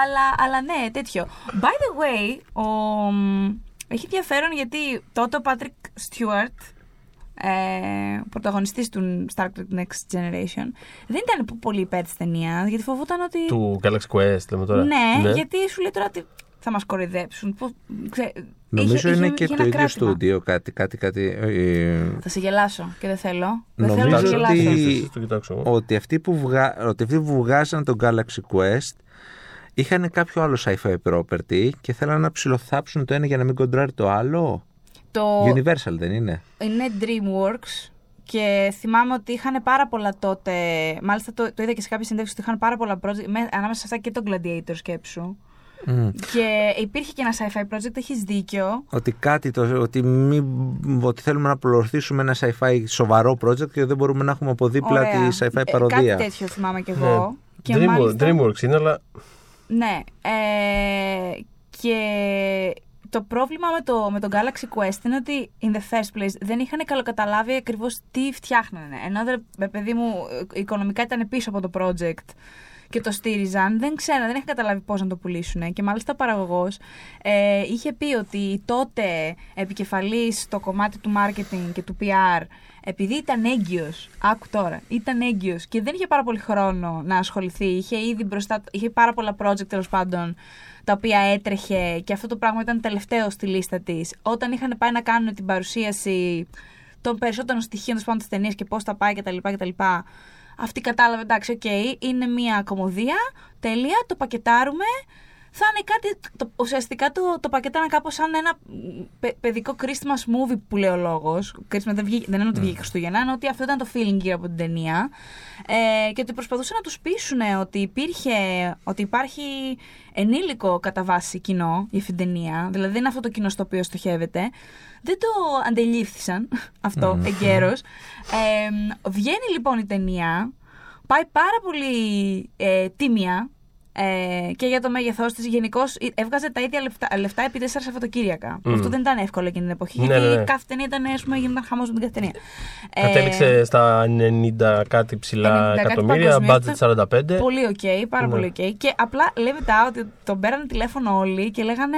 αλλά, αλλά ναι, τέτοιο. By the way, ο... έχει ενδιαφέρον γιατί τότε ο Patrick Stewart, ε, πρωταγωνιστής του Star Trek Next Generation, δεν ήταν πο- πολύ υπέρ της ταινίας, γιατί φοβόταν ότι... Του Galaxy Quest, λέμε τώρα. Ναι, γιατί σου λέει τώρα ότι θα μας κοροϊδέψουν. Πώς- ξέ- Νομίζω είχε- είναι είχε- και είχε το ένα ίδιο κράτημα. στούντιο, κάτι, κάτι, κάτι. ε, Θα σε γελάσω και δεν θέλω. Δεν Νομίζω θέλω να σε ότι- γελάσω. Ότι... Το κοιτάξω εγώ. ότι αυτοί που, βγα... ότι αυτοί που βγάζαν τον Galaxy Quest είχαν κάποιο άλλο sci-fi property και θέλανε να ψιλοθάψουν το ένα για να μην κοντράρει το άλλο. Το... Universal δεν είναι. είναι DreamWorks και θυμάμαι ότι είχαν πάρα πολλά τότε. Μάλιστα το, το είδα και σε κάποιε συνέντευξει ότι είχαν πάρα πολλά project. Με, ανάμεσα σε αυτά και το Gladiator σκέψου. Μμ. Και υπήρχε και ένα sci-fi project, έχεις δίκιο. Ότι κάτι, το, ότι, μη, ότι θέλουμε να προωθήσουμε ένα sci-fi σοβαρό project και δεν μπορούμε να έχουμε από δίπλα Ωραία. τη sci-fi Ε, παροδία. κάτι τέτοιο θυμάμαι κι Ναι. εγώ. Και Dreamworks, μάλιστα- DreamWorks είναι, αλλά Ναι. Ε, και το πρόβλημα με το, με τον Galaxy Quest είναι ότι in the first place δεν είχαν καλοκαταλάβει ακριβώς τι φτιάχνανε. Ενώ δε, με παιδί μου ε, οικονομικά ήταν πίσω από το project και το στήριζαν, δεν ξέραν, δεν είχαν καταλάβει πώς να το πουλήσουν. Και μάλιστα ο παραγωγός ε, είχε πει ότι τότε επικεφαλής στο κομμάτι του marketing και του PR, επειδή ήταν έγκυος, άκου τώρα, ήταν έγκυος και δεν είχε πάρα πολύ χρόνο να ασχοληθεί, είχε ήδη μπροστά, είχε πάρα πολλά project τέλος πάντων τα οποία έτρεχε και αυτό το πράγμα ήταν τελευταίο στη λίστα της. Όταν είχαν πάει να κάνουν την παρουσίαση των περισσότερων στοιχείων τέλος πάντων της ταινίας και πώς θα πάει κτλ. κτλ. Αυτή κατάλαβε, εντάξει, οκ, είναι μια κωμωδία, τέλεια, το πακετάρουμε. Θα είναι κάτι, το, ουσιαστικά το, το πακετάνε κάπως σαν ένα μ, παι- παιδικό Christmas movie που λέει ο λόγος. Christmas δεν, βγήκε, δεν είναι ότι βγήκε Χριστούγεννα, είναι ότι αυτό ήταν το feeling γύρω από την ταινία. Ε, και ότι προσπαθούσαν να τους πείσουν ότι, υπήρχε, ότι υπάρχει ενήλικο κατά βάση κοινό για αυτήν την ταινία. Δηλαδή δεν είναι αυτό το κοινό στο οποίο στοχεύεται. Δεν το αντελήφθησαν αυτό εγκαίρως. Ε, βγαίνει λοιπόν η ταινία, πάει πάρα πολύ ε, τίμια ε, και για το μέγεθός της. Γενικώς έβγαζε τα ίδια λεφτά, λεφτά επί τέσσερα Σαββατοκύριακα. Μμ. Αυτό δεν ήταν εύκολο εκείνη την εποχή. Ναι, γιατί ναι, ναι. κάθε ταινία ήταν, ας πούμε, γινόταν χαμός με την κάθε ταινία. Ε, κατέληξε στα 90 κάτι 90 ψηλά κάτι εκατομμύρια, παγκοσμίως. budget 45. Πολύ οκ, πάρα Ναι. πολύ οκ. Και απλά λέει μετά ότι τον παίρνανε τηλέφωνο όλοι και λέγανε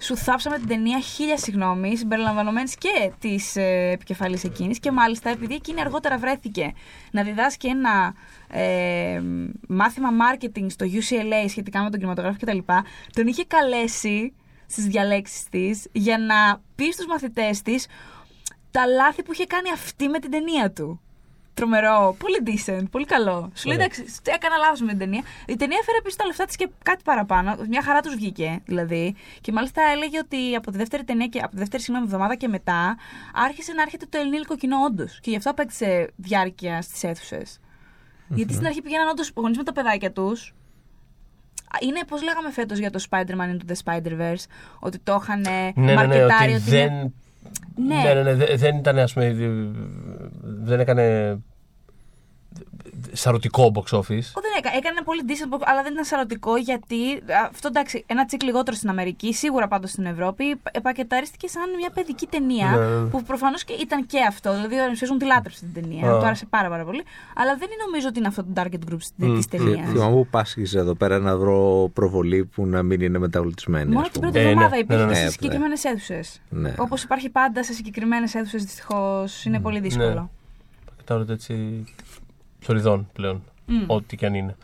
σου θάψαμε την ταινία χίλια συγγνώμη, συμπεριλαμβανομένης και της ε, επικεφαλής εκείνης. Και μάλιστα επειδή εκείνη αργότερα βρέθηκε να διδάσκει ένα ε, μάθημα marketing στο UCLA σχετικά με τον κινηματογράφο κτλ., τον είχε καλέσει στις διαλέξεις της για να πει στους μαθητές της τα λάθη που είχε κάνει αυτή με την ταινία του. Τρομερό. Πολύ decent. Πολύ καλό. Σου λέει Ωραία. εντάξει, έκανα λάθος με την ταινία. Η ταινία έφερε επίσης τα λεφτά της και κάτι παραπάνω. Μια χαρά τους βγήκε δηλαδή. Και μάλιστα έλεγε ότι από τη δεύτερη ταινία και από τη δεύτερη συγγνώμη εβδομάδα και μετά άρχισε να έρχεται το ελληνικό κοινό όντως. Και γι' αυτό απέκτησε διάρκεια στις αίθουσες. Γιατί στην αρχή πήγαιναν όντως γονείς με τα παιδάκια τους. Είναι πώς λέγαμε φέτος για το Spider-Man into the Spider-Verse, ότι το είχαν Ναι, ναι, ναι, μαρκετάρει ότι ότι δεν. είναι- Ναι, Ναι. ναι, ναι, δε- δεν ήταν, ας πούμε. δι- Δεν έκανε. Σαρωτικό box office. Ο, δεν έκανε, έκανε πολύ decent, box, αλλά δεν ήταν σαρωτικό γιατί α, αυτό εντάξει, ένα τσικ λιγότερο στην Αμερική, σίγουρα πάντως στην Ευρώπη, επακεταρίστηκε σαν μια παιδική ταινία. Ναι. Που προφανώς και ήταν και αυτό. Δηλαδή ο Ρεμσέζον τη λάτρεψε την ταινία. Α. Του άρεσε πάρα, πάρα πολύ. Αλλά δεν νομίζω ότι είναι αυτό το target group Μμ. της Θυ- ταινίας. Θυμάμαι που πάσχιζε εδώ πέρα να βρω προβολή που να μην είναι μεταγλωττισμένη. Μόνο ας την πούμε. πρώτη Ε, εβδομάδα ναι, υπήρχε ναι, ναι. σε Ναι, συγκεκριμένες αίθουσες. Ναι. Όπως υπάρχει πάντα σε συγκεκριμένες αίθουσες, δυστυχώς είναι πολύ δύσκολο. Κοιτάω έτσι. Θορυδών πλέον. Μμ. Ό,τι και αν είναι.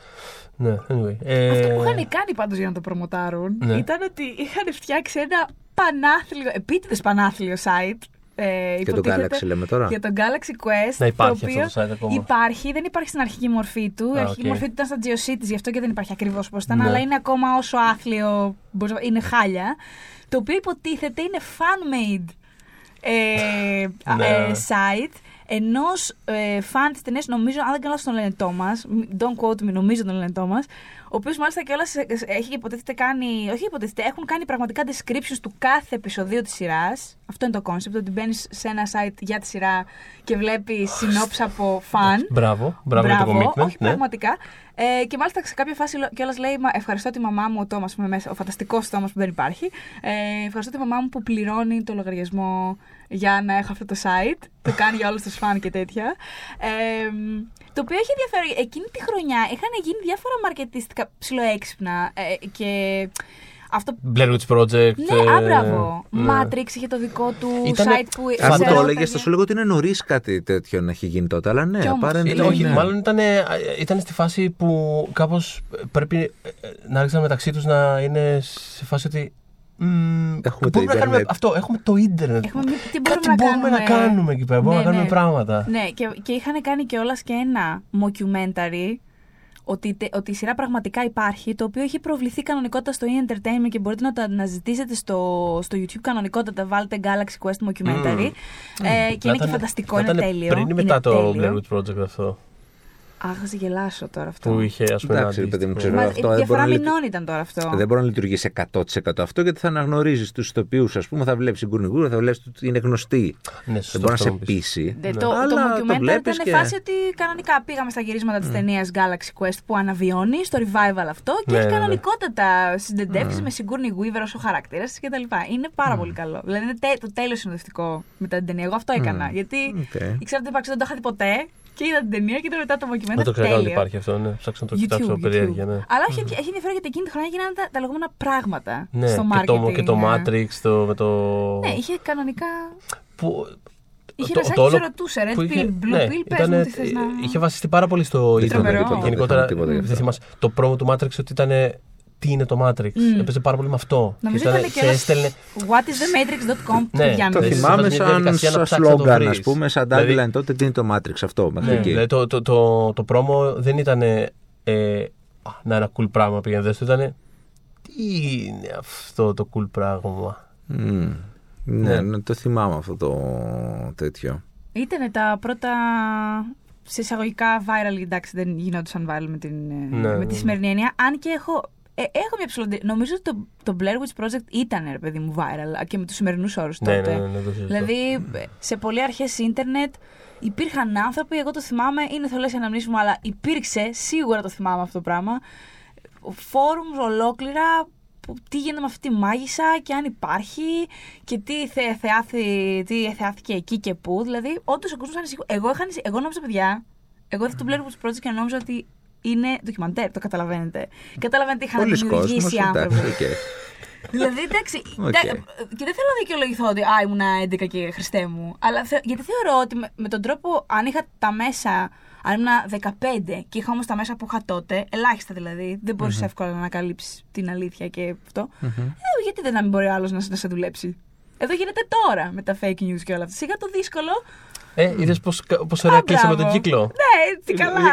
Ναι, anyway. Ε, Αυτό που είχαν κάνει πάντως για να το προμοτάρουν Ναι. ήταν ότι είχαν φτιάξει ένα πανάθλιο, επίτηδες πανάθλιο site. Ε, Και το υποτίθεται, Galaxy λέμε τώρα. Για τον Galaxy Quest. Να υπάρχει το οποίο αυτό το site ακόμα. Υπάρχει, δεν υπάρχει στην αρχική μορφή του. Η Α, αρχική οκ. μορφή του ήταν στα GeoCities, γι' αυτό και δεν υπάρχει ακριβώς όπως ήταν, Ναι. αλλά είναι ακόμα όσο άθλιο. μπορείς να- Είναι χάλια. Το οποίο υποτίθεται είναι fan-made ε, Ναι. ε, site ενός ε, φαν της ταινίας, νομίζω, αν δεν κάνω λάθος, τον λένε Τόμας. Don't quote me, νομίζω τον λένε Τόμας. Ο οποίος μάλιστα κιόλας έχει υποτίθεται κάνει. Όχι υποτίθεται, έχουν κάνει πραγματικά descriptions του κάθε επεισοδίου της σειράς. Αυτό είναι το concept, ότι μπαίνεις σε ένα site για τη σειρά και βλέπεις συνόψη από φαν. Μπράβο, μπράβο, για το commitment. όχι ναι. πραγματικά. Ε, και μάλιστα σε κάποια φάση κιόλας λέει: «Μα Ευχαριστώ τη μαμά μου, ο Τόμας που είμαι μέσα, ο φανταστικός Τόμας που δεν υπάρχει. Ε, ευχαριστώ τη μαμά μου που πληρώνει το λογαριασμό για να έχω αυτό το site. το κάνει για όλους τους φαν και τέτοια. Ε, το οποίο έχει ενδιαφέρον. Εκείνη τη χρονιά είχαν γίνει διάφορα μαρκετιστικά ψιλοέξυπνα ε, και. Αυτό Blair Witch Project. ναι, ε, α, μπράβο. ναι. Matrix είχε το δικό του Ήτανε- site που. Αν μου ξέρω, το έλεγες, παιδιά- θα σου λέγω ότι είναι νωρίς κάτι τέτοιο να έχει γίνει τότε. Αλλά ναι, Κι όμως. apparently Ε, όχι, ναι. μάλλον ήταν, ήταν στη φάση που κάπως πρέπει ε, να άρχισαν μεταξύ τους να είναι σε φάση ότι. Μ, Έχουμε το μπορούμε να κάνουμε ίντερνετ. αυτό, έχουμε το ίντερνετ. Έχουμε μη- τι Κάτι μπορούμε να μπορούμε να κάνουμε; κάνουμε εκεί πέρα. Μπορούμε Ναι, να κάνουμε ναι. πράγματα. Ναι, και, και είχαν κάνει κιόλας και ένα mockumentary ότι, τε- ότι η σειρά πραγματικά υπάρχει, το οποίο έχει προβληθεί κανονικότητα στο e-entertainment και μπορείτε να το αναζητήσετε στο, στο YouTube κανονικότητα. Βάλτε Galaxy Quest mockumentary. Ε, και Να είναι και ήταν- φανταστικό, να είναι ήταν τέλειο. Πριν ή είναι μετά το τέλειο. Blair Witch Project αυτό; Αχ, θα σε γελάσω τώρα αυτό. Που είχε, ας πούμε. Εντάξει, ένα ρε παιδί μου, αντίστοιχο. ξέρω. Μα, αυτό η δεν διαφορά μπορεί να μηνών ήταν τώρα αυτό. Δεν μπορεί να λειτουργήσει 100% αυτό γιατί θα αναγνωρίζεις τους ηθοποιούς. Ας πούμε, θα βλέπεις τη Sigourney Weaver, θα βλέπεις ότι είναι γνωστή. Ναι, σωστό δεν μπορεί να αυτό σε να πεις. πείσει. Δε- Ναι. Το, το Αλλά το mockumentary βλέπεις ήταν και- φάση ότι κανονικά πήγαμε στα γυρίσματα της ταινίας Galaxy Quest που αναβιώνει στο revival αυτό και Ναι, έχει ναι, ναι. κανονικότατα συνεντεύξεις με Sigourney Weaver ως ο χαρακτήρας της κτλ. Είναι πάρα πολύ καλό. Δηλαδή είναι τε- το τέλειο συνοδευτικό μετά την ταινία. Εγώ αυτό έκανα. Γιατί Οκ. ήξερα ότι υπάρχει, δεν το είχα δει ποτέ και είδα την ταινία και ήταν μετά το mockumentary. Δεν το ξέρω ότι τέλειο. υπάρχει αυτό, ναι. Ψάξω να το YouTube, κοιτάξω YouTube. περιέργεια, ναι. Αλλά όχι, έχει ενδιαφέρον γιατί εκείνη τη χρονιά γίνανε τα, τα λεγόμενα πράγματα Ναι, στο και το, marketing. και το ναι. Matrix, το, με το. Ναι, είχε κανονικά. Που, Είχε το- ένα το σάκι όλο σε ρωτούσε. Red που είχε- pill, blue ναι, pill, πες ήτανε- μου τι θες να... Είχε βασιστεί πάρα πολύ στο Δεν ίντερνετ. θυμάμαι τίποτα, Γενικότερα, δεν θυμάμαι τίποτα γι' δεν αυτό. θυμάσαι. Το promo του Matrix ότι ήταν. Τι είναι το Matrix. Μμ. Έπαιζε πάρα πολύ με αυτό. Νομίζω Και ήταν- ήταν και σε ένας έστελνε. whatisthematrix.com Ναι, για Το Ναι, θυμάμαι σε μια σαν, διαδικασία να σαν ψάξεις να το σλόγκαν, βρεις. ας πούμε, σαν Δηλαδή- tagline τότε. Τι είναι το Matrix αυτό μέχρι Ναι, εκεί. δηλαδή το, το, το, το πρόμο δεν ήταν. Ε, α, να ένα cool πράγμα πήγαινε δες το. Ήταν. Τι είναι αυτό το cool πράγμα; Μμ. Ναι, Ναι. ναι, το θυμάμαι αυτό το τέτοιο. Ήταν τα πρώτα σε εισαγωγικά viral, εντάξει δεν γινόντουσαν viral με, την, ε, Ναι, με ναι, τη ναι. σημερινή έννοια. Αν και έχω, ε, έχω μια ψηλότερη. Νομίζω ότι το, το Blair Witch Project ήταν ρε παιδί μου viral και με τους σημερινούς όρους Ναι, τότε. ναι, ναι, ναι, το συζητώ. Δηλαδή, ε, σε πολύ αρχές ίντερνετ υπήρχαν άνθρωποι, εγώ το θυμάμαι, είναι θολές οι αναμνήσεις μου, αλλά υπήρξε, σίγουρα το θυμάμαι αυτό το πράγμα, forums ολόκληρα που τι γίνεται με αυτή τη μάγισσα και αν υπάρχει και τι, θε, θεάθη, τι θεάθηκε εκεί και πού. Δηλαδή, όντως ο κόσμος ανησυχεί. Εγώ, είχα, ανησυχ- εγώ νόμιζα, παιδιά, εγώ είδα το Blair Witch Project και νόμιζα ότι είναι ντοκιμαντέρ, το καταλαβαίνετε. Καταλαβαίνετε τι είχαν Πολλοί κόσμος, δημιουργήσει οι εντάξει, άνθρωποι. οκ. Δηλαδή, εντάξει. Οκ. τα- Και δεν θέλω να δικαιολογηθώ ότι α, ήμουνα 11 και χριστέ μου. Αλλά θε- γιατί θεωρώ ότι με, με τον τρόπο, αν είχα τα μέσα. Αν ήμουν 15 και είχα όμως τα μέσα που είχα τότε, ελάχιστα δηλαδή, δεν μπορούσε εύκολα να ανακαλύψεις την αλήθεια και αυτό. Ε, γιατί δεν να μην μπορεί άλλος να, σε- να σε δουλέψει. Εδώ γίνεται τώρα με τα fake news και όλα αυτά. Σιγά το δύσκολο Ε, είδες πόσο ωραία Α, κλείσαμε τον μπράβο. κύκλο. Ναι, τι καλά.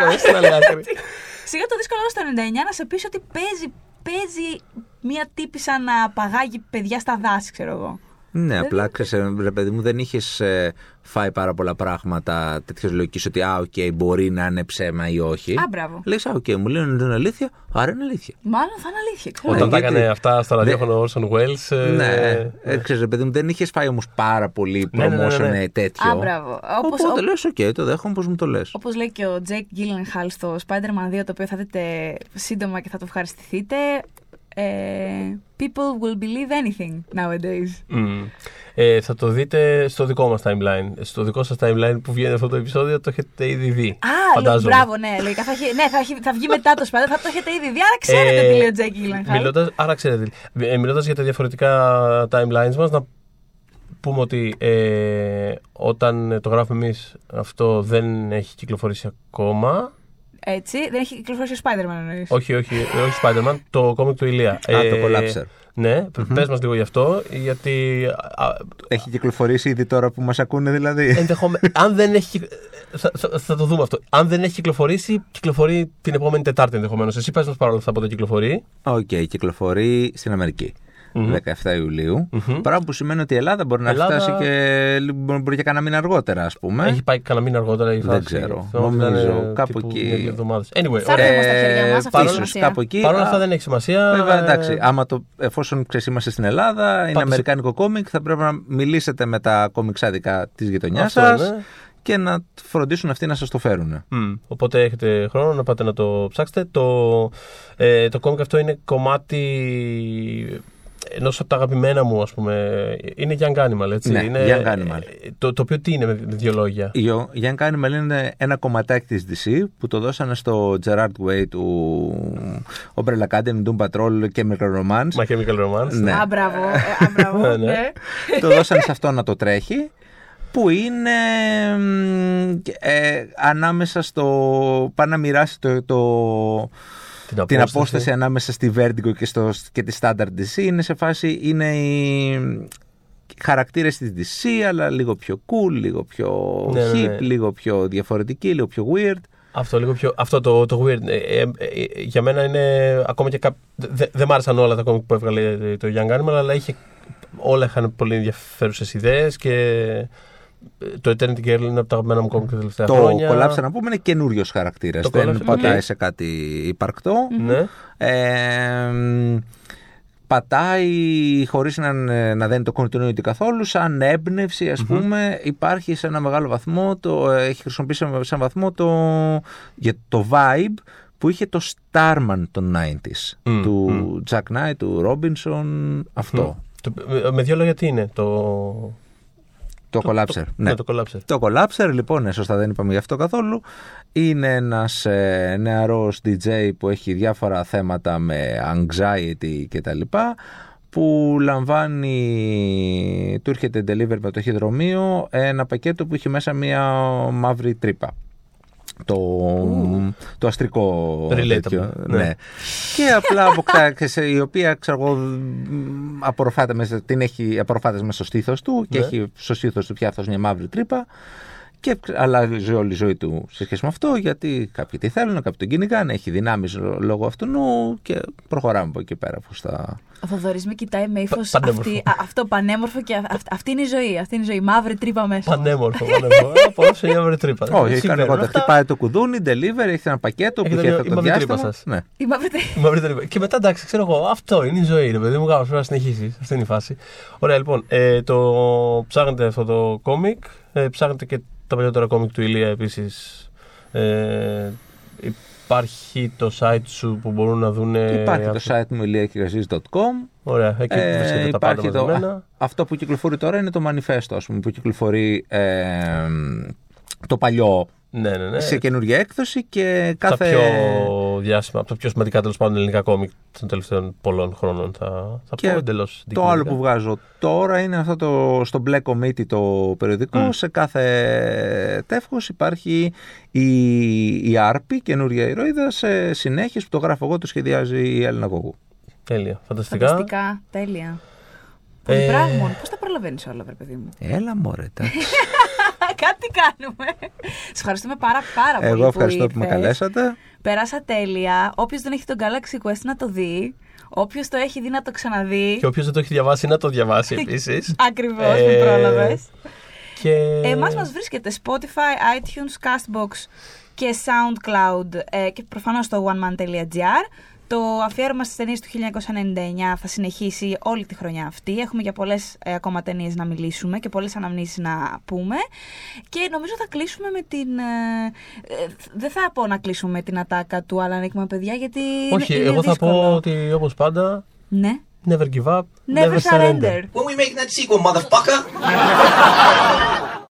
Βγήκαμε στην άλλη άκρη. Σιγά το δύσκολο στο 99 να σε πεις ότι παίζει, παίζει μία τύπισσα να απαγάγει παιδιά στα δάση, ξέρω εγώ. Ναι, απλά ξέρεις, ε, ρε παιδί μου, δεν είχες φάει πάρα πολλά πράγματα τέτοια λογική ότι α, οκ, μπορεί να είναι ψέμα ή όχι. Α, μπράβο. Λες, α, οκ, μου λένε ότι είναι αλήθεια, άρα είναι αλήθεια. Μάλλον θα είναι αλήθεια, ξέρω. Όταν Ε, τα γιατί- έκανε αυτά στο ραδιόφωνο Orson Welles. ε, ναι, ε, ξέρεις, ρε παιδί μου, δεν είχες φάει όμως πάρα πολύ Ναι, ναι, ναι, promotion ναι, ναι. ε, τέτοιο. Α, μπράβο. Όπως, Οπότε ο- λες, οκ, το δέχομαι πώς μου το λες. Όπως λέει και ο Jake Gyllenhaal στο Spider-Man 2, το οποίο θα δείτε σύντομα και θα το ευχαριστηθείτε. Ε, people will believe anything nowadays. μμ. Ε, θα το δείτε στο δικό μας timeline. Στο δικό σας timeline που βγαίνει αυτό το επεισόδιο το έχετε ήδη δει. Α, φαντάζομαι. μπράβο, ναι, λογικά θα, έχει- ναι, θα, έχει- θα βγει μετά το Spider, θα το έχετε ήδη δει, άρα ξέρετε Ε, τι λέει ο Jake Gyllenhaal. Μιλώντας, άρα ξέρετε. Ε, μιλώντας για τα διαφορετικά timelines μας, να πούμε ότι ε, όταν το γράφουμε εμείς αυτό δεν έχει κυκλοφορήσει ακόμα. Έτσι, δεν έχει κυκλοφορήσει ο Spider-Man εννοείς; Όχι, όχι, όχι Spider-man, το κόμικ του Ηλία. Α, το Collapser. Ναι, πες μας λίγο γι' αυτό, γιατί α, Έχει κυκλοφορήσει ήδη τώρα που μας ακούνε δηλαδή; ενδεχομε... αν δεν έχει. κυκλ- Θα, θα, θα το δούμε αυτό. Αν δεν έχει κυκλοφορήσει, κυκλοφορεί την επόμενη Τετάρτη ενδεχομένως. Εσύ πες μας παρόλο αυτά πότε κυκλοφορεί. Οκ, κυκλοφορεί στην Αμερική 17 Ιουλίου Πράγμα που σημαίνει ότι η Ελλάδα μπορεί να Ελλάδα- φτάσει και λίγο- μπορεί και κανένα μήνα αργότερα, ας πούμε. Έχει πάει κανένα μήνα αργότερα η Δεν φάση. ξέρω. Θυμάμαι ότι Νομίζω ήταν, κάπου τύπου εκεί. μια-δύο εβδομάδες. Anyway, Θα ωραία. έρθουμε στα χέρια μας, αυτή η ίσως σημασία. κάπου εκεί. Παρ' όλα Α, αυτά δεν έχει σημασία. Βέβαια, εντάξει, Ε, άμα το, εφόσον ξέρεις, είμαστε στην Ελλάδα, είναι Πάτε σε- αμερικάνικο κόμικ, θα πρέπει να μιλήσετε με τα κομιξάδικα της γειτονιάς Αυτό, σας ναι. και να φροντίσουν αυτοί να σας το φέρουν. Μμ. Οπότε έχετε χρόνο να πάτε να το ψάξετε. Το, ε, το κόμικ αυτό είναι κομμάτι ενός από τα αγαπημένα μου, ας πούμε. Είναι Young Animal, έτσι. Ναι, είναι, Young Animal. ε, Το, το οποίο τι είναι με με δύο λόγια; Η Young Animal είναι ένα κομματάκι της DC που το δώσανε στο Gerard Way του Umbrella Academy, Doom Patrol και Micro Romance. My Chemical Romance. Ναι. Α, μπράβο, ε, α, μπράβο, Ναι, ναι. ναι. το δώσανε σε αυτό να το τρέχει που είναι μ, ε, ανάμεσα στο πάνε να μοιράσει το, το, Την την απόσταση ανάμεσα στη Vertigo και, στο, και τη Standard DC είναι σε φάση είναι οι χαρακτήρες της DC αλλά λίγο πιο cool, λίγο πιο Ναι, ναι, hip, ναι. λίγο πιο διαφορετική, λίγο πιο weird Αυτό, λίγο πιο, αυτό το, το weird. Ε, ε, ε, για μένα είναι ακόμα και κά... Δεν δε μ' άρεσαν όλα τα κόμικ που έβγαλε το Young Animal, αλλά είχε, όλα είχαν πολύ ενδιαφέρουσες ιδέες και ε, το Eternity Girl είναι από τα αγαπημένα μου κόμικ τα τελευταία το χρόνια. Collapse να πούμε είναι καινούριος χαρακτήρας. Το Δεν Collapser, πατάει οκ. σε κάτι υπαρκτό. Ναι. Ε, μ, πατάει χωρίς να, να δένει το continuity καθόλου σαν έμπνευση ας πούμε υπάρχει σε ένα μεγάλο βαθμό το, έχει χρησιμοποιήσει σε ένα βαθμό το, για το vibe που είχε το Starman των 90s Μμ, του Jack Knight, του Robinson αυτό Το- με- με δύο λόγια τι είναι το. Το, Collapser ναι. Ναι, το Collapser. Το Collapser λοιπόν, ναι, σωστά δεν είπαμε γι' αυτό καθόλου, είναι ένας ε, νεαρός DJ που έχει διάφορα θέματα με anxiety και τα λοιπά που λαμβάνει, του έρχεται deliver με το ταχυδρομείο ένα πακέτο που έχει μέσα μια μαύρη τρύπα. Το, το αστρικό Relatable, τέτοιο, ναι. ναι. Και απλά αποκτά, και σε- η οποία ξέρω εγώ μ, απορροφάται μέσα, την έχει απορροφάται μέσα στο στήθος του και Ναι. έχει στο στήθος του πια αυτός μια μαύρη τρύπα και αλλάζει όλη η ζωή του σε σχέση με αυτό γιατί κάποιοι τι θέλουν, κάποιοι τον κυνηγάνε, έχει δυνάμεις λο- λόγω αυτού και προχωράμε από εκεί πέρα προς τα... Ο Θοδωρής με κοιτάει με ύφος Πα- πανέμορφο. αυτό πανέμορφο και α- αυ- αυτή είναι η ζωή. Αυτή είναι η ζωή. Μαύρη τρύπα μέσα. Πανέμορφο, πανέμορφο. Ε, Απόλαυσε μια μαύρη τρύπα. Όχι, Συμβαίνουν κανονικότερα. αυτά. Χτυπάει το κουδούνι, deliver, έχει ένα πακέτο που Έχετε έχει μια- αυτό η το μαύρη τρύπα διάστημα. σας. Ναι. Η μαύρη τρύπα. Η μαύρη τρύπα. Και μετά εντάξει, ξέρω εγώ, αυτό είναι η ζωή, ρε παιδί μου. Κάπως πρέπει να συνεχίσει. Αυτή είναι η φάση. Ωραία, λοιπόν. Ε, το ψάχνετε αυτό το κόμικ. Ε, ψάχνετε και τα παλιότερα κόμικ του Ηλία επίσης. Ε, υπάρχει το site σου που μπορούν να δουν. Υπάρχει το site μου iliakigazis.com Ωραία, εκεί Ε, βρίσκεται τα πάντα υπάρχει το, μαζεμένα. α, αυτό που κυκλοφορεί τώρα είναι το manifesto, ας πούμε, που κυκλοφορεί ε, το παλιό Ναι, ναι, ναι. σε καινούργια έκδοση και Τα κάθε... πιο διάσημα, από τα πιο σημαντικά τέλος πάντων ελληνικά κόμικ των τελευταίων πολλών χρόνων. Θα, θα Και πω εντελώς. Το άλλο που βγάζω τώρα είναι αυτό το, στο μπλε κομίτι το περιοδικό. Μμ. Σε κάθε τεύχος υπάρχει η, η Άρπη, καινούρια ηρωίδα, σε συνέχειες που το γράφω εγώ, το σχεδιάζει η Έλληνα Κογού. Τέλεια. Φανταστικά. Φανταστικά. Τέλεια. Ε, Πολυπράγμων. Πώς τα προλαβαίνεις όλα, βρε παιδί μου; Έλα μωρέ, εντάξει. Κάτι κάνουμε. Σα ευχαριστούμε πάρα, πάρα πολύ. Εγώ ευχαριστώ που, με ήρθες. καλέσατε. Πέρασα τέλεια. Όποιος δεν έχει τον Galaxy Quest να το δει. Όποιος το έχει δει να το ξαναδεί. Και όποιος δεν το έχει διαβάσει, να το διαβάσει επίσης. Ακριβώς, με πρόλαβες. Και... Εμάς μας βρίσκεται Spotify, iTunes, Castbox και SoundCloud ε, και προφανώς στο oneman.gr. Το αφιέρωμα στις ταινίες του 1999 θα συνεχίσει όλη τη χρονιά αυτή. Έχουμε για πολλές ε, ακόμα ταινίες να μιλήσουμε και πολλές αναμνήσεις να πούμε. Και νομίζω θα κλείσουμε με την... ε, ε, δεν θα πω να κλείσουμε με την ατάκα του Alan Rickman, παιδιά, γιατί Όχι, είναι, είναι εγώ θα δύσκολο. πω ότι όπως πάντα, Ναι. never give up, Never surrender. When we making that sequel, motherfucker?